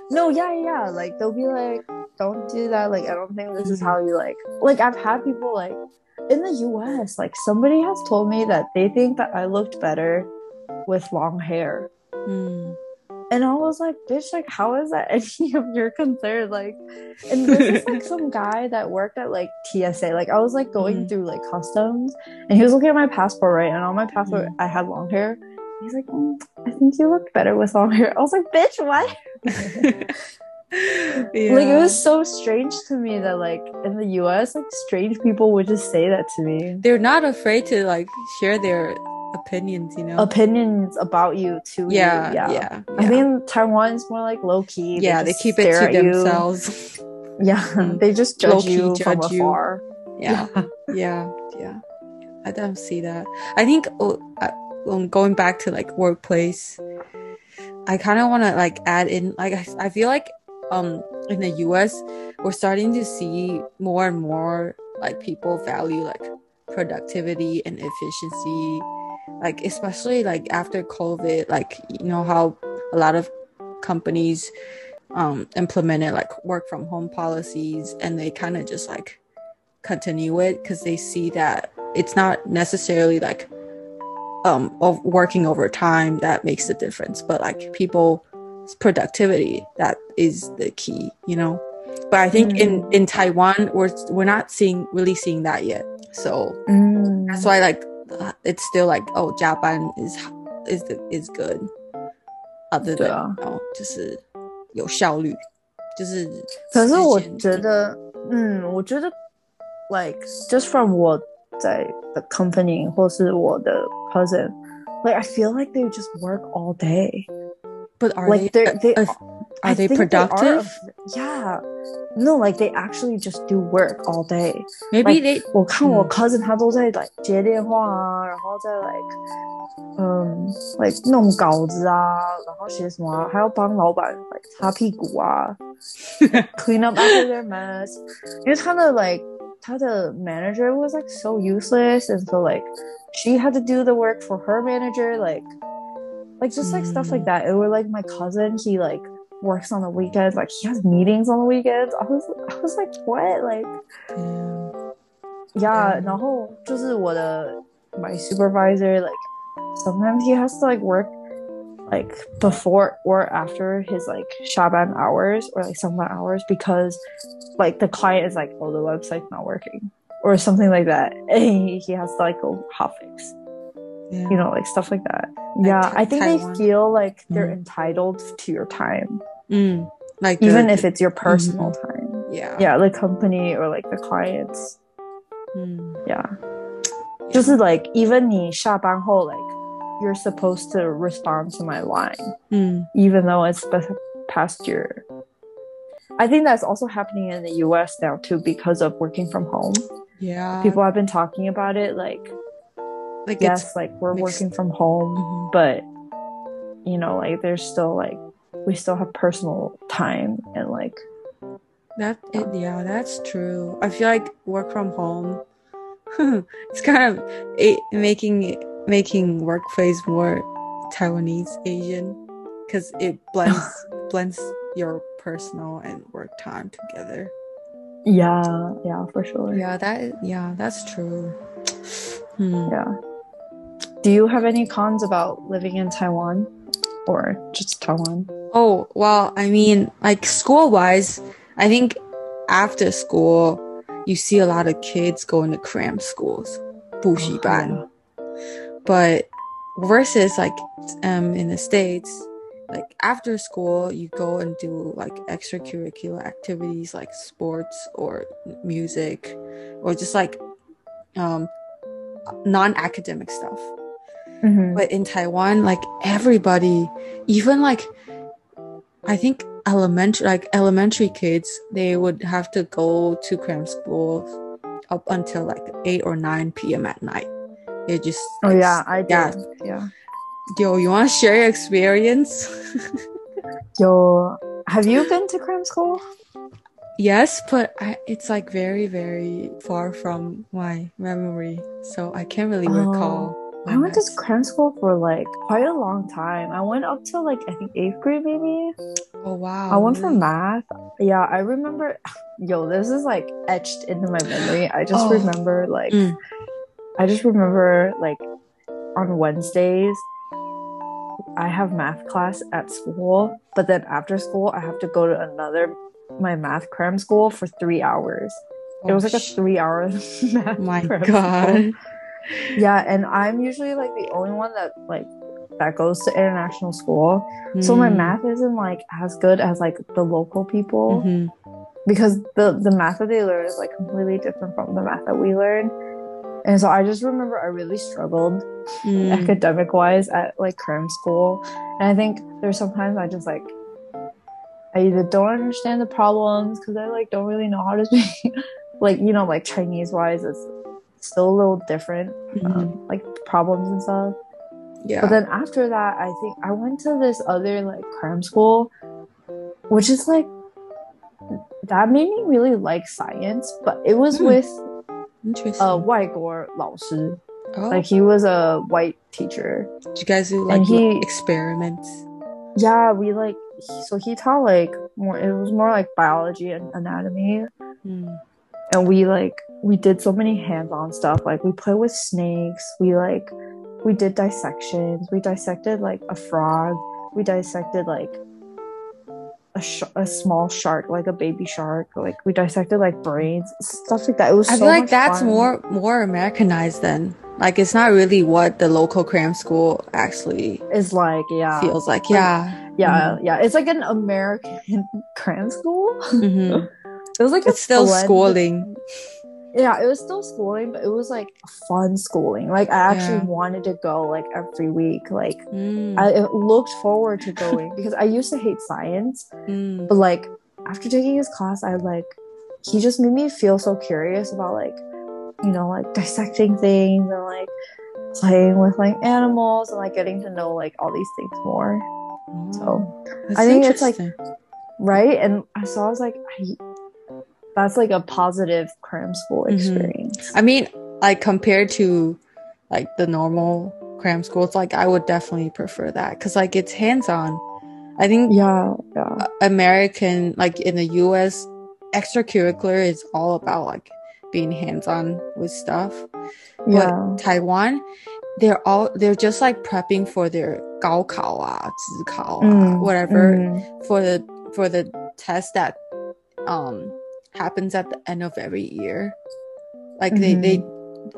Speaker 2: "No, yeah, yeah." Like they'll be like, "Don't do that." Like I don't think this is how you like. Like I've had people like in the U.S. Like somebody has told me that they think that I looked better with long hair.
Speaker 1: Mm.
Speaker 2: And I was like, bitch, like, how is that any of your concern? Like, and this is like some guy that worked at like TSA. Like, I was like going
Speaker 1: Mhm.
Speaker 2: through like customs and he was looking at my passport, right? And on my passport,
Speaker 1: Mhm.
Speaker 2: I had long hair. He's like, mm, I think you look better with long hair. I was like, bitch, what?
Speaker 1: yeah.
Speaker 2: Like, it was so strange to me that, like, in the US, like, strange people would just say that to me.
Speaker 1: They're not afraid to like share their opinions, you know.
Speaker 2: Opinions about you, too.
Speaker 1: yeah, yeah, yeah.
Speaker 2: I think Taiwan is more like low key.
Speaker 1: yeah, they keep it to themselves.
Speaker 2: Yeah,
Speaker 1: Mm.
Speaker 2: they just judge
Speaker 1: Low-key
Speaker 2: you from
Speaker 1: judge you.
Speaker 2: afar.
Speaker 1: yeah. yeah yeah i don't see that i think oh, um, going back to like workplace i kind of want to like add in like I, I feel like um in the us we're starting to see more and more like people value like productivity and efficiency like especially like after covid like you know how a lot of companies um implemented like work from home policies and they kind of just like continue it because they see that it's not necessarily like um of working overtime that makes the difference but like people's productivity that is the key you know but i think in in taiwan we're we're not seeing really seeing that yet so
Speaker 2: Mm.
Speaker 1: that's why like it's still like oh japan is is the, is good other than
Speaker 2: 对啊。
Speaker 1: 哦就是有效率就是
Speaker 2: 可是我
Speaker 1: 时间
Speaker 2: 觉得，嗯，我觉得，like just from 我在的 company 或是我的 cousin, like I feel like they just work all day.
Speaker 1: but are
Speaker 2: like
Speaker 1: they
Speaker 2: they're- they
Speaker 1: uh,
Speaker 2: I
Speaker 1: are they
Speaker 2: think
Speaker 1: productive
Speaker 2: are- yeah. No, like they actually just do work all day.
Speaker 1: maybe
Speaker 2: like-
Speaker 1: they
Speaker 2: 我看我
Speaker 1: 嗯
Speaker 2: cousin 他都在 like 接电话啊，然后在 like 嗯 like 弄稿子啊，然后写什么啊、还要帮老板 like 擦屁股啊，clean up after their mess。因为他的 like 他的 manager was like so useless and so like she had to do the work for her manager like like just like stuff like that. It were like my cousin he like works on the weekends like he has meetings on the weekends. I was I was like what like
Speaker 1: Yeah.
Speaker 2: yeah,
Speaker 1: Yeah.
Speaker 2: 然后就是我的 my supervisor like sometimes he has to like work like before or after his like shaban hours or like summer hours because like the client is like oh the website's not working or something like that. he, he has to like go hot fix.
Speaker 1: Yeah.
Speaker 2: You know, like stuff like that.
Speaker 1: Like
Speaker 2: yeah,
Speaker 1: Ta-
Speaker 2: I think
Speaker 1: Taiwan.
Speaker 2: they feel like they're
Speaker 1: Mhm.
Speaker 2: entitled to your time,
Speaker 1: Mm. Like
Speaker 2: even
Speaker 1: the-
Speaker 2: if it's your personal time.
Speaker 1: yeah.
Speaker 2: Yeah, the company or like the clients.
Speaker 1: Mm.
Speaker 2: Yeah. 就是 like even 你下班后 like you're supposed to respond to my line
Speaker 1: Mm.
Speaker 2: even though it's be- past your I think that's also happening in the US now too because of working from home.
Speaker 1: Yeah.
Speaker 2: People have been talking about it like
Speaker 1: like
Speaker 2: yes, like we're
Speaker 1: mixed.
Speaker 2: working from home,
Speaker 1: Mhm.
Speaker 2: but you know, like there's still like we still have personal time and like
Speaker 1: That it, yeah, that's true. I feel like work from home. it's kind of it, making making workplace more Taiwanese Asian because it blends blends your personal and work time together.
Speaker 2: yeah, yeah, for sure.
Speaker 1: Yeah, that yeah, that's true. Hmm.
Speaker 2: Yeah. Do you have any cons about living in Taiwan or just Taiwan?
Speaker 1: Oh, well, I mean, like school wise, I think after school, you see a lot of kids going to cram schools, 补习班. But versus like um in the States, like after school, you go and do like extracurricular activities like sports or music or just like um non academic stuff.
Speaker 2: Mhm.
Speaker 1: But in Taiwan, like everybody, even like I think elementary like elementary kids, they would have to go to cram school up until like eight or nine PM at night. It just
Speaker 2: Oh
Speaker 1: like,
Speaker 2: yeah, I did.
Speaker 1: yeah.
Speaker 2: Yeah.
Speaker 1: Yo, you wanna share your experience?
Speaker 2: Yo, have you been to cram school?
Speaker 1: yes, but I, it's like very, very far from my memory. So I can't really
Speaker 2: Oh. I went to cram school for like quite a long time. I went up to like I think eighth grade maybe.
Speaker 1: Oh wow.
Speaker 2: I went for math. Yeah, I remember. Yo, this is like etched into my memory. I just
Speaker 1: Oh.
Speaker 2: remember like
Speaker 1: Mm.
Speaker 2: I just remember like on Wednesdays I have math class at school, but then after school I have to go to another my math cram school for three hours. it
Speaker 1: Oh,
Speaker 2: was like a three hour math
Speaker 1: my god.
Speaker 2: school. Yeah, and I'm usually like the only one that like that goes to international school. So my
Speaker 1: Mm.
Speaker 2: math isn't like as good as like the local people
Speaker 1: Mhm.
Speaker 2: because the the math that they learn is like completely different from the math that we learn. And so I just remember I really struggled
Speaker 1: Mm.
Speaker 2: academic wise at like cram school. And I think there's sometimes I just like I either don't understand the problems because I like don't really know how to speak like you know like Chinese wise it's still a little different,
Speaker 1: um, mm-hmm.
Speaker 2: um, like problems and stuff.
Speaker 1: Yeah.
Speaker 2: But then after that, I think I went to this other like cram school, which is like that made me really like science, but it was
Speaker 1: mm.
Speaker 2: with
Speaker 1: Interesting.
Speaker 2: a white gore
Speaker 1: oh.
Speaker 2: Like he was a white teacher.
Speaker 1: Did you guys do like
Speaker 2: he,
Speaker 1: experiments?
Speaker 2: Yeah, we like he, so he taught like more. It was more like biology and anatomy.
Speaker 1: Mm
Speaker 2: and we like we did so many hands-on stuff. Like we played with snakes. We like we did dissections. We dissected like a frog. We dissected like a, sh- a small shark, like a baby shark. Like we dissected like brains, stuff like that. It was.
Speaker 1: I
Speaker 2: so
Speaker 1: feel like that's
Speaker 2: fun.
Speaker 1: more more Americanized than Like it's not really what the local cram school actually
Speaker 2: Is like yeah,
Speaker 1: feels like. Yeah.
Speaker 2: yeah, yeah. It's like an American cram school.
Speaker 1: Mhm.
Speaker 2: It was like a
Speaker 1: It's still
Speaker 2: blend-
Speaker 1: schooling.
Speaker 2: Yeah, it was still schooling, but it was like fun schooling. Like I actually
Speaker 1: Yeah.
Speaker 2: wanted to go like every week. Like
Speaker 1: Mm,
Speaker 2: I looked forward to going because I used to hate science,
Speaker 1: mm,
Speaker 2: but like after taking his class, I like he just made me feel so curious about like you know like dissecting things and like playing with like animals and like getting to know like all these things more. So
Speaker 1: That's
Speaker 2: I think it's, like, right, and I so I was like, I, that's like a positive cram school
Speaker 1: Mhm.
Speaker 2: experience.
Speaker 1: I mean, like compared to like the normal cram schools, like I would definitely prefer that because like it's hands on. I think
Speaker 2: yeah, yeah.
Speaker 1: American, like in the US, extracurricular is all about like being hands on with stuff.
Speaker 2: Yeah.
Speaker 1: But Taiwan, they're all they're just like prepping for their 高考啊,自考啊,
Speaker 2: Mm,
Speaker 1: whatever
Speaker 2: mm.
Speaker 1: for the for the test that um happens at the end of every year. Like they they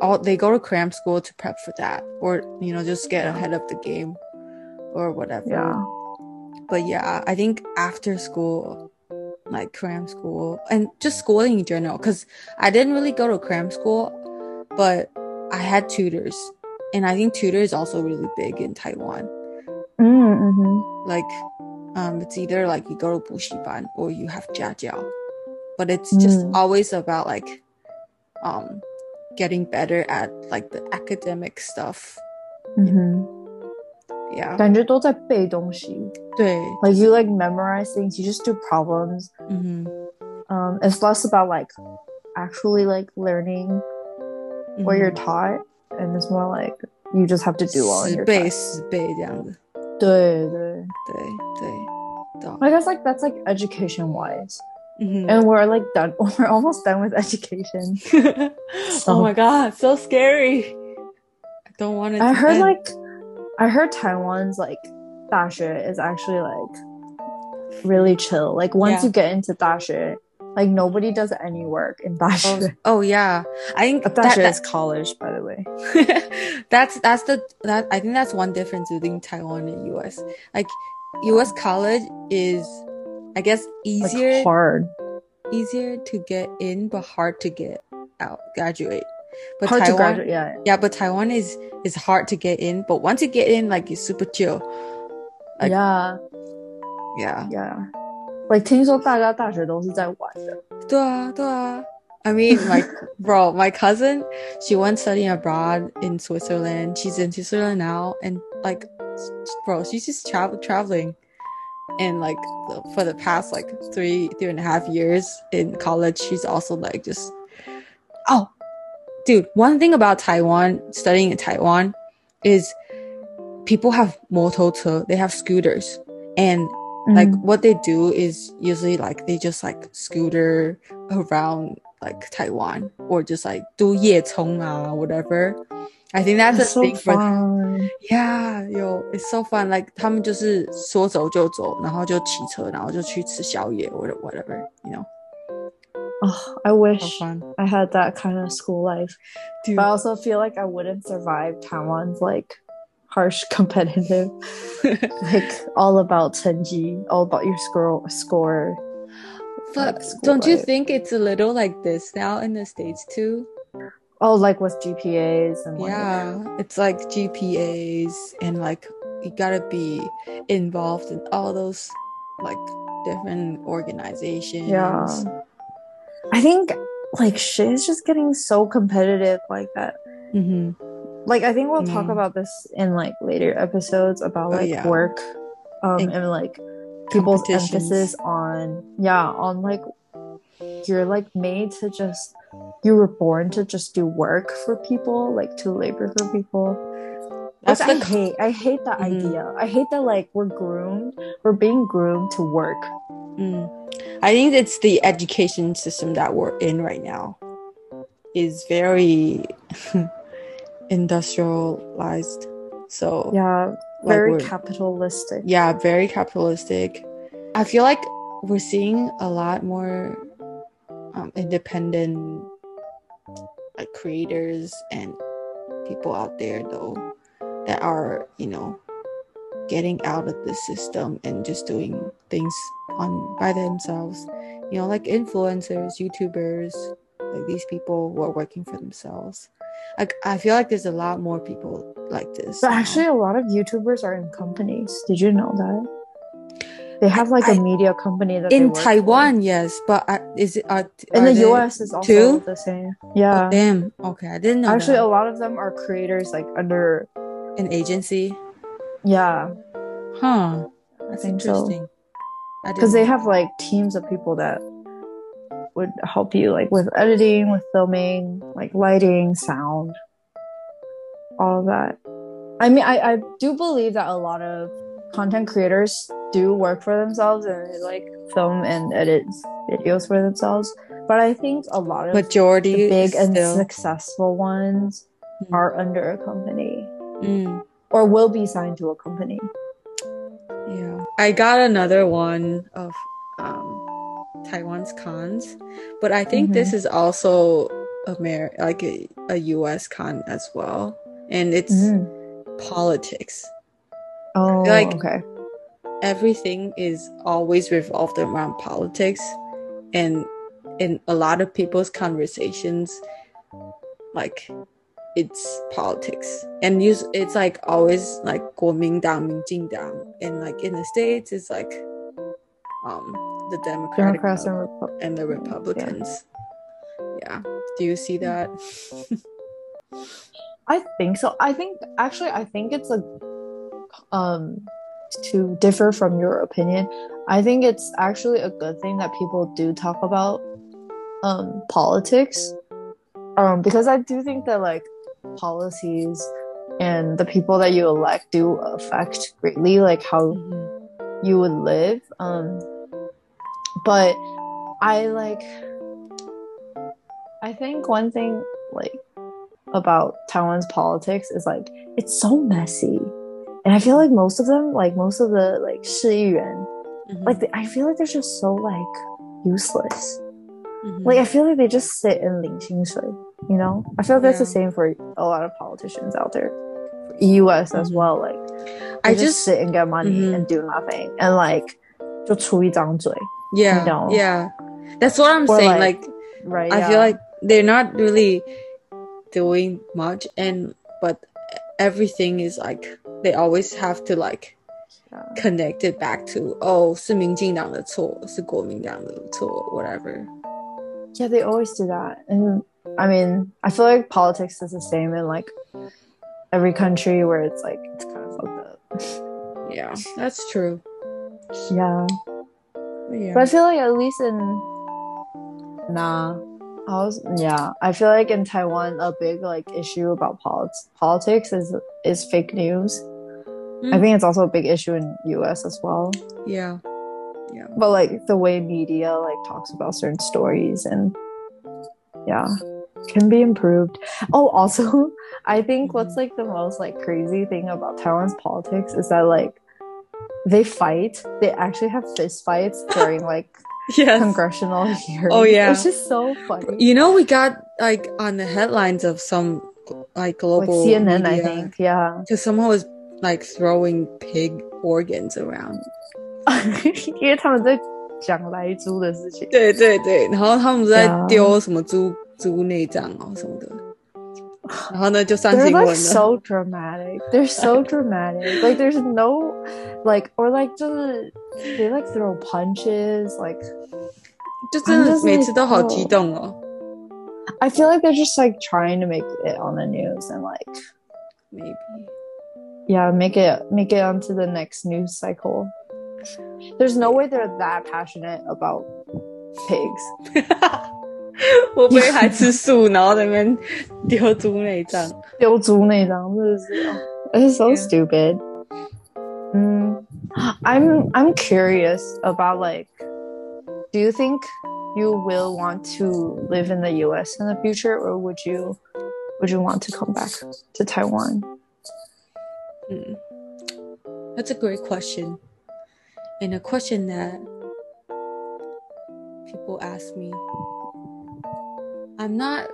Speaker 1: all they go to cram school to prep for that, or you know just get ahead of the game, or whatever.
Speaker 2: Yeah.
Speaker 1: But yeah, I think after school, like cram school and just schooling in general, because I didn't really go to cram school, but I had tutors, and I think tutor is also really big in Taiwan.
Speaker 2: Mm-hmm.
Speaker 1: Like, um, it's either like you go to 补习班 or you have 家教, but it's just
Speaker 2: Mm.
Speaker 1: always about like, um, getting better at like the academic stuff.
Speaker 2: 嗯哼，
Speaker 1: Yeah.
Speaker 2: 感觉都在背东西。
Speaker 1: 对，
Speaker 2: Like you like memorize things, you just do problems.
Speaker 1: 嗯
Speaker 2: Um, it's less about like actually like learning
Speaker 1: 哼
Speaker 2: what you're
Speaker 1: 嗯哼
Speaker 2: taught, and it's more like you just have to do well in
Speaker 1: 十
Speaker 2: your
Speaker 1: 倍
Speaker 2: test.
Speaker 1: 十倍这样子，
Speaker 2: 对对。
Speaker 1: 对对，懂
Speaker 2: I guess like that's like education wise,
Speaker 1: Mm-hmm.
Speaker 2: and we're like done. We're almost done with education.
Speaker 1: So, oh my god so scary. I don't want to
Speaker 2: i heard end. like i heard taiwan's like dasha is actually like really chill. Like once
Speaker 1: yeah.
Speaker 2: you get into dasha like nobody does any work in dasha
Speaker 1: oh, oh yeah. I think
Speaker 2: dasha that,
Speaker 1: that,
Speaker 2: is college by the way.
Speaker 1: that's that's the that i think that's one difference between taiwan and us like us college is I guess
Speaker 2: Like
Speaker 1: easier
Speaker 2: hard,
Speaker 1: easier to get in but hard to get out graduate. But
Speaker 2: hard
Speaker 1: Taiwan
Speaker 2: to graduate. Yeah,
Speaker 1: yeah, but Taiwan is is hard to get in, but once you get in like it's super chill. Like-
Speaker 2: yeah,
Speaker 1: Yeah.
Speaker 2: yeah. Like 听说大家大学都是在玩的。
Speaker 1: 对啊，对啊。I mean, like, bro, my cousin, she went studying abroad in Switzerland. She's in Switzerland now, and like, bro, she's just travel traveling, and like for the past like three three and a half years in college she's also like just oh dude one thing about taiwan studying in taiwan is people have motor they have scooters and mm-hmm.
Speaker 2: like
Speaker 1: what they do is usually like they just like scooter around like taiwan or just like do ye chong ah, whatever I think that's
Speaker 2: That's
Speaker 1: a
Speaker 2: so
Speaker 1: thing for
Speaker 2: fun.
Speaker 1: yeah, yo, it's so fun. Like 他们就是说走就走，然后就骑车，然后就去吃宵夜 or whatever, you know.
Speaker 2: Oh, I
Speaker 1: So
Speaker 2: wish
Speaker 1: fun.
Speaker 2: I had that kind of school life.
Speaker 1: Dude.
Speaker 2: But I also feel like I wouldn't survive Taiwan's like harsh competitive, like all about 成绩, all about your score score.
Speaker 1: but
Speaker 2: like, school
Speaker 1: don't you
Speaker 2: life.
Speaker 1: think it's a little like this now in the States too?
Speaker 2: Oh, like with GPAs and like,
Speaker 1: Yeah, it's like GPAs and like you gotta be involved in all those like different organizations.
Speaker 2: Yeah. I think like shit is just getting so competitive like that.
Speaker 1: hmm
Speaker 2: Like I think we'll talk
Speaker 1: Mm.
Speaker 2: about this in like later episodes about
Speaker 1: Oh,
Speaker 2: like
Speaker 1: yeah.
Speaker 2: work um
Speaker 1: And
Speaker 2: and, like people's emphasis on yeah, on like you're like made to just you were born to just do work for people, like to labor for people.
Speaker 1: That's
Speaker 2: Which I hate. I hate that
Speaker 1: Mhm.
Speaker 2: idea. I hate that like we're groomed, we're being groomed to work.
Speaker 1: Mm. I think it's the education system that we're in right now is very industrialized. So
Speaker 2: Yeah, very
Speaker 1: we're-
Speaker 2: capitalistic.
Speaker 1: yeah, very capitalistic. I feel like we're seeing a lot more um, independent like creators and people out there though that are you know getting out of the system and just doing things on by themselves you know like influencers youtubers like these people who are working for themselves like i feel like there's a lot more people like this
Speaker 2: But
Speaker 1: now.
Speaker 2: actually, a lot of YouTubers are in companies. Did you know that? They have like a
Speaker 1: I-
Speaker 2: media company that
Speaker 1: in
Speaker 2: work for.
Speaker 1: Taiwan, yes, but uh, is it uh,
Speaker 2: In
Speaker 1: are
Speaker 2: the US is also
Speaker 1: too?
Speaker 2: the same.
Speaker 1: Oh,
Speaker 2: Yeah.
Speaker 1: damn. Okay, I didn't know.
Speaker 2: Actually, a lot of them are creators like under
Speaker 1: an agency,
Speaker 2: yeah,
Speaker 1: huh? That's
Speaker 2: think so.
Speaker 1: interesting.
Speaker 2: Because
Speaker 1: didn't
Speaker 2: they have like teams of people that would help you like with editing, with filming, like lighting, sound, all of that. I mean, I, I do believe that a lot of content creators do work for themselves and they, like film and edit videos for themselves. But I think a lot of
Speaker 1: majority
Speaker 2: the big and
Speaker 1: still.
Speaker 2: successful ones
Speaker 1: Mm.
Speaker 2: are under a company
Speaker 1: Mm,
Speaker 2: or will be signed to a company.
Speaker 1: yeah, I got another one of um Taiwan's cons, but I think
Speaker 2: Mm-hmm.
Speaker 1: this is also Amer like a, a US con as well. And it's
Speaker 2: Mhm.
Speaker 1: politics.
Speaker 2: Oh,
Speaker 1: like,
Speaker 2: okay.
Speaker 1: Everything is always revolved around politics, and in a lot of people's conversations, like it's politics, and you, it's like always like Kuomintang, Minjindang, and like in the states, it's like um the Democratic
Speaker 2: Democrats and, Repu-
Speaker 1: and, the Republicans. Yeah. yeah. Do you see that?
Speaker 2: I think so. I think actually, I think it's a um to differ from your opinion. I think it's actually a good thing that people do talk about um politics, um because I do think that like policies and the people that you elect do affect greatly like how you would live. Um, but I like, I think one thing like about Taiwan's politics is like it's so messy, and I feel like most of them, like most of the like 市议员,
Speaker 1: Mhm.
Speaker 2: like they, I feel like they're just so like useless.
Speaker 1: Mhm.
Speaker 2: Like I feel like they just sit and 领薪水, you know? I feel like that's the
Speaker 1: Yeah.
Speaker 2: same for a lot of politicians out there. US as
Speaker 1: Mhm.
Speaker 2: well, like
Speaker 1: I
Speaker 2: they just,
Speaker 1: just
Speaker 2: sit and get money
Speaker 1: Mhm.
Speaker 2: and do nothing and like 就出一张嘴,
Speaker 1: yeah,
Speaker 2: know.
Speaker 1: yeah. That's what I'm
Speaker 2: Or
Speaker 1: saying.
Speaker 2: like-
Speaker 1: Like,
Speaker 2: right?
Speaker 1: I
Speaker 2: yeah.
Speaker 1: feel like they're not really doing much, and but everything is like they always have to like
Speaker 2: Yeah.
Speaker 1: connect it back to oh 是民进党的错，是国民党的错，whatever.
Speaker 2: Yeah, they always do that. And I mean, I feel like politics is the same in like every country where it's like it's kind of fucked up.
Speaker 1: Yeah, that's true.
Speaker 2: Yeah.
Speaker 1: Yeah.
Speaker 2: But I feel like at least in nah. I was yeah. I feel like in Taiwan a big like issue about polit- politics is is fake news. I
Speaker 1: Mm.
Speaker 2: think it's also a big issue in US as well.
Speaker 1: yeah, yeah.
Speaker 2: But like the way media like talks about certain stories and yeah, can be improved. Oh, also, I think what's like the most like crazy thing about Taiwan's politics is that like they fight. They actually have fist fights during like
Speaker 1: Yes.
Speaker 2: congressional hearings.
Speaker 1: Oh, yeah.
Speaker 2: it's just so funny.
Speaker 1: You know, we got like on the headlines of some like
Speaker 2: Like
Speaker 1: global
Speaker 2: CNN, I think. Yeah,
Speaker 1: because someone was like throwing pig organs around.
Speaker 2: 因为他们在讲来猪的事情。
Speaker 1: 对对对，然后他们在
Speaker 2: Yeah.
Speaker 1: 丢什么猪猪内脏哦什么的，然后呢就上
Speaker 2: They're
Speaker 1: 新闻
Speaker 2: like
Speaker 1: 了。
Speaker 2: so dramatic. They're so dramatic. Like there's no like or like 就是 they like throw punches. Like
Speaker 1: 就真
Speaker 2: I'm
Speaker 1: 的
Speaker 2: just
Speaker 1: 每
Speaker 2: like,
Speaker 1: 次都好激动哦。
Speaker 2: I feel like they're just like trying to make it on the news and like
Speaker 1: Maybe.
Speaker 2: yeah, make it make it onto the next news cycle. There's no way they're that passionate about pigs.
Speaker 1: 会不会还吃素，然后在那边丢猪内脏？
Speaker 2: 丢猪那张真的是 It's so
Speaker 1: Yeah.
Speaker 2: stupid. Mm, I'm I'm curious about like do you think you will want to live in the US in the future or would you would you want to come back to Taiwan?
Speaker 1: Hmm. That's a great question. And a question that people ask me. I'm not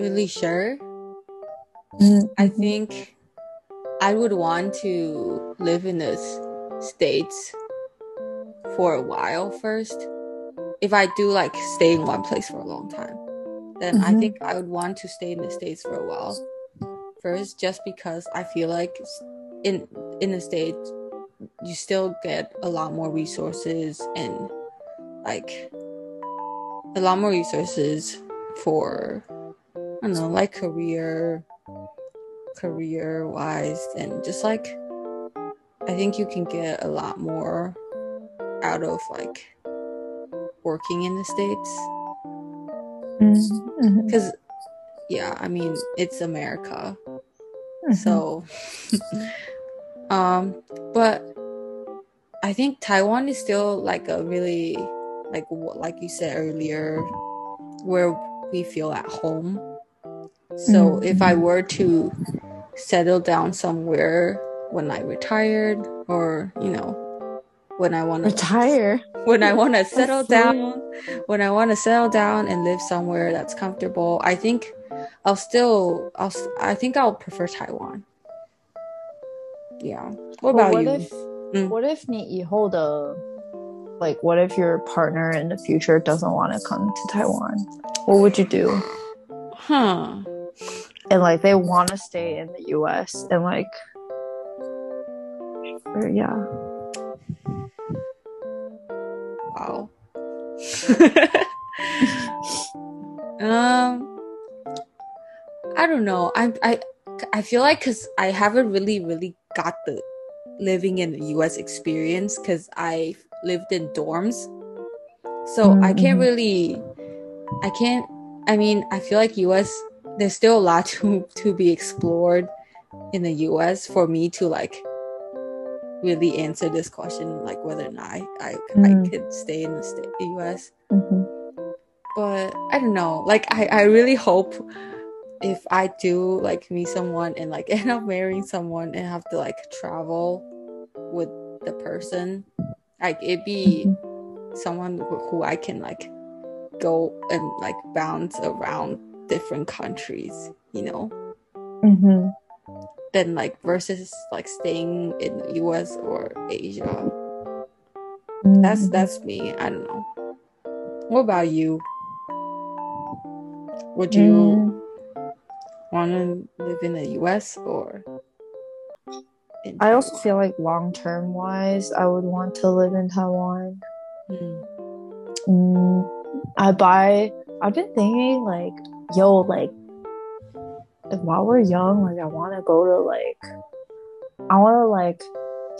Speaker 1: really sure.
Speaker 2: Mm,
Speaker 1: I think I would want to live in the States for a while first. If I do like stay in one place for a long time, then I
Speaker 2: Mhm.
Speaker 1: think I would want to stay in the States for a while first, just because I feel like in in the States you still get a lot more resources and like a lot more resources for I don't know, like career career wise and just like I think you can get a lot more out of like working in the states
Speaker 2: mm, mhm,
Speaker 1: cuz yeah, I mean, it's America.
Speaker 2: Mhm.
Speaker 1: So um but I think Taiwan is still like a really like like you said earlier where we feel at home. So
Speaker 2: Mm,
Speaker 1: if I were to settle down somewhere when I retired or, you know, when I want to
Speaker 2: retire.
Speaker 1: when I want to settle down, when I want to settle down and live somewhere that's comfortable, I think I'll still, I'll, s- I think I'll prefer Taiwan. Yeah. What
Speaker 2: But
Speaker 1: about
Speaker 2: what
Speaker 1: you?
Speaker 2: if
Speaker 1: Mm.
Speaker 2: what if 你以后的 like what if your partner in the future doesn't want to come to Taiwan? What would you do?
Speaker 1: huh.
Speaker 2: And like they want to stay in the US and like or, yeah.
Speaker 1: Wow. um, I don't know. I I I feel like because I haven't really really got the living in the U.S. experience because I lived in dorms, so I can't
Speaker 2: Mhm.
Speaker 1: really. I can't. I mean, I feel like U.S. There's still a lot to to be explored in the U.S. for me to like really answer this question, like whether or not I I, I
Speaker 2: Mm.
Speaker 1: could stay in the state, U.S.
Speaker 2: Mhm.
Speaker 1: But I don't know. Like I, I really hope if I do like meet someone and like end up marrying someone and have to like travel with the person, like it be someone who I can like go and like bounce around different countries, you know,
Speaker 2: Mhm.
Speaker 1: than like versus like staying in the US or Asia. That's
Speaker 2: Mhm.
Speaker 1: that's me. I don't know. What about you? Would you
Speaker 2: Mm.
Speaker 1: Want to live in the US or?
Speaker 2: I also feel like long term wise, I would want to live in Taiwan.
Speaker 1: Hmm.
Speaker 2: Mm, I buy. I've been thinking like, yo, like, if while we're young, like, I want to go to like, I want to like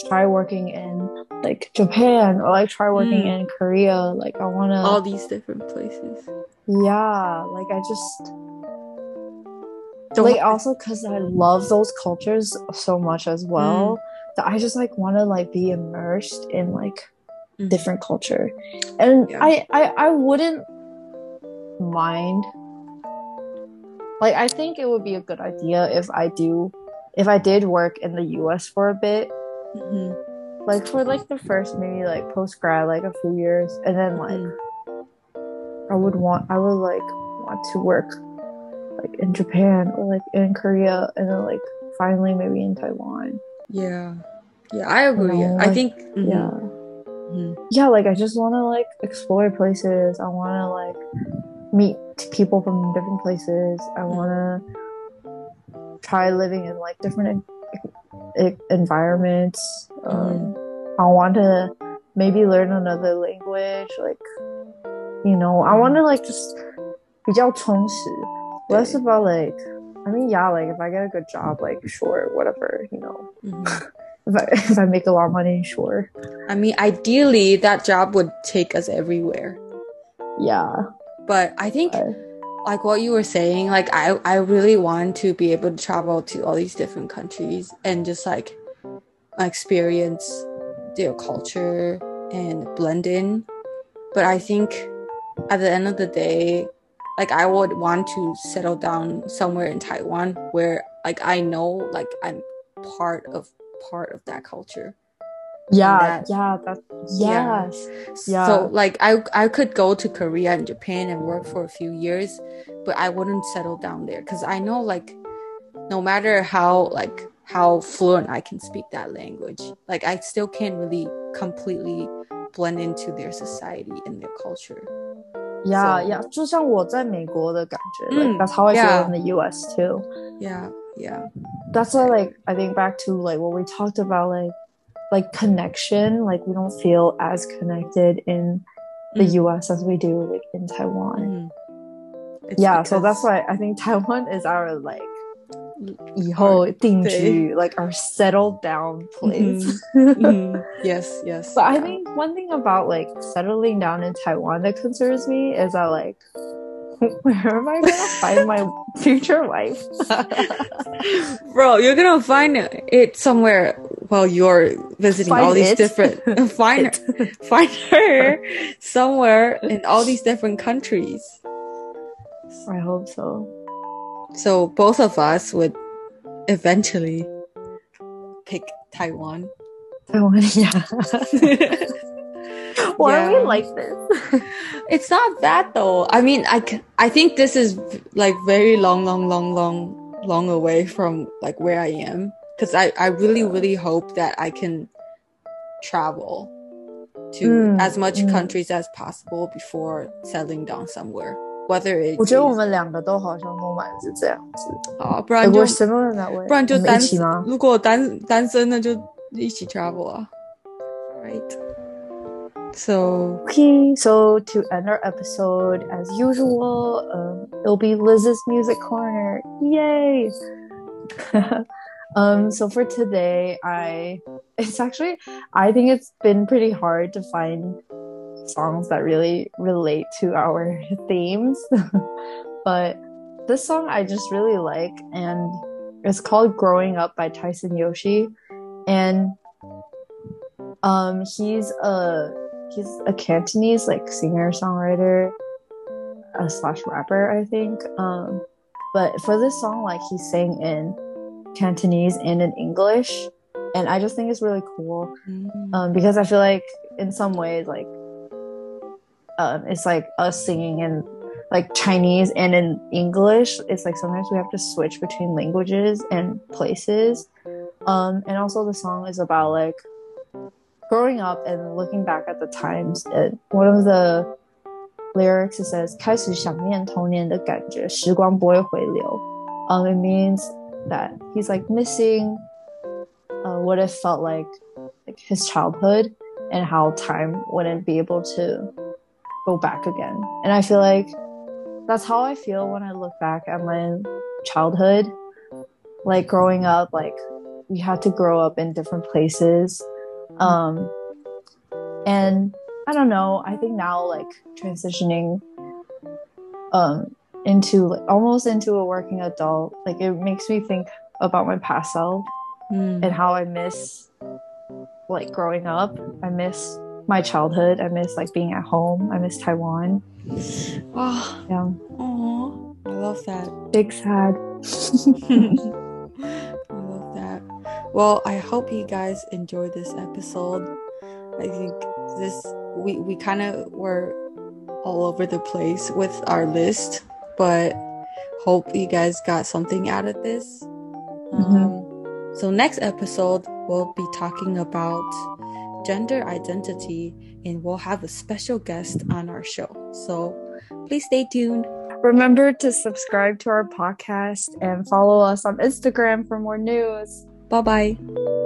Speaker 2: try working in like Japan or like try working
Speaker 1: Mm.
Speaker 2: in Korea. Like, I want to.
Speaker 1: all these different places.
Speaker 2: yeah, like, I just
Speaker 1: Don't-
Speaker 2: like also because I love those cultures so much as well that I just like want to like be immersed in like
Speaker 1: Mhm.
Speaker 2: different culture and
Speaker 1: Yeah.
Speaker 2: I, I i wouldn't mind like i think it would be a good idea if i do if i did work in the us for a bit
Speaker 1: Mhm.
Speaker 2: like for like the first maybe like post grad like a few years and then like
Speaker 1: Mhm.
Speaker 2: i would want i would like want to work like in japan or like in korea and then like finally maybe in taiwan
Speaker 1: Yeah, yeah, I agree.
Speaker 2: know,
Speaker 1: I
Speaker 2: like-
Speaker 1: think mhm.
Speaker 2: yeah
Speaker 1: Mhm.
Speaker 2: yeah like i just want to like explore places i want to like meet people from different places i want to try living in like different e- e- environments um, i want to maybe learn another language like you know i want to like just 比较充实 Less about like i mean yeah like if i get a good job like sure whatever you know
Speaker 1: Mhm.
Speaker 2: if i, if I make a lot of money sure
Speaker 1: I mean, ideally, that job would take us everywhere.
Speaker 2: yeah
Speaker 1: But I think,
Speaker 2: I-
Speaker 1: like what you were saying, like I, I really want to be able to travel to all these different countries and just like experience their culture and blend in. But I think at the end of the day, like I would want to settle down somewhere in Taiwan where like I know like I'm part of part of that culture.
Speaker 2: yeah
Speaker 1: that-
Speaker 2: yeah that
Speaker 1: Yeah.
Speaker 2: yes Yeah.
Speaker 1: So like I I could go to Korea and Japan and work for a few years, but I wouldn't settle down there because I know like no matter how like how fluent I can speak that language, like I still can't really completely blend into their society and their culture.
Speaker 2: Yeah,
Speaker 1: So-
Speaker 2: yeah，就像我在美国的感觉、
Speaker 1: 嗯
Speaker 2: like that's how I feel
Speaker 1: yeah.
Speaker 2: in the U.S. too.
Speaker 1: Yeah, yeah.
Speaker 2: That's why, like, I think back to like what we talked about, like, like connection. Like, we don't feel as connected in the
Speaker 1: Mm.
Speaker 2: U.S. as we do like in Taiwan.
Speaker 1: Mhm. It's
Speaker 2: Yeah, so that's
Speaker 1: because-
Speaker 2: why I think Taiwan is our like 以
Speaker 1: our-
Speaker 2: 后定居, like our settled down place.
Speaker 1: Mhm. Yes, yes.
Speaker 2: But I
Speaker 1: yeah.
Speaker 2: think one thing about like settling down in Taiwan that concerns me is that like where am I gonna find my future wife?
Speaker 1: Bro, you're gonna find it somewhere while you're visiting
Speaker 2: Find
Speaker 1: all these
Speaker 2: it?
Speaker 1: different find her, find her somewhere in all these different countries.
Speaker 2: I hope so.
Speaker 1: So both of us would eventually pick Taiwan.
Speaker 2: Taiwan, yeah. Why are we like this?
Speaker 1: It's not that though. I mean, i think this is like very long, long, long, long, long away from like where I am. Cause I, I really, really hope that I can travel to
Speaker 2: Mm,
Speaker 1: as much
Speaker 2: mm.
Speaker 1: countries as possible before settling down somewhere. Whether it's
Speaker 2: 我觉得我们两个都好像都蛮是这样子。
Speaker 1: 啊，不
Speaker 2: Like
Speaker 1: 然就
Speaker 2: we're similar in that way。
Speaker 1: 不然就
Speaker 2: 我们
Speaker 1: 单
Speaker 2: 一起吗？
Speaker 1: 如果单单身那就一起 travel 啊。Right. So
Speaker 2: Okay, so to end our episode, as usual, um, it'll be Liz's music corner. Yay! um, so for today, I it's actually I think it's been pretty hard to find songs that really relate to our themes, but this song I just really like, and it's called "Growing Up" by Tyson Yoshi, and um, he's a he's a Cantonese like singer songwriter uh, slash rapper, I think. Um, but for this song, like he sang in Cantonese and in English, and I just think it's really cool.
Speaker 1: Mm,
Speaker 2: um, because I feel like in some ways, like um, it's like us singing in like Chinese and in English. It's like sometimes we have to switch between languages and places. Um, and also the song is about like growing up and looking back at the times. And one of the lyrics it says 开始想念童年的感觉，时光不会回流。Um, it means that he's like missing uh, what it felt like like his childhood and how time wouldn't be able to go back again. And I feel like that's how I feel when I look back at my childhood. Like growing up, like we had to grow up in different places. Um and I don't know, I think now like transitioning um into like almost into a working adult, like it makes me think about my past self
Speaker 1: mm.
Speaker 2: and how I miss like growing up. I miss my childhood. I miss like being at home. I miss Taiwan.
Speaker 1: Oh,
Speaker 2: Yeah.
Speaker 1: oh, I love that.
Speaker 2: Big sad.
Speaker 1: I love that. Well, I hope you guys enjoyed this episode. I think this we we kind of were all over the place with our list, but hope you guys got something out of this. Um, so next episode we'll be talking about gender identity and we'll have a special guest on our show. So please stay tuned.
Speaker 2: Remember to subscribe to our podcast and follow us on Instagram for more news.
Speaker 1: Bye bye.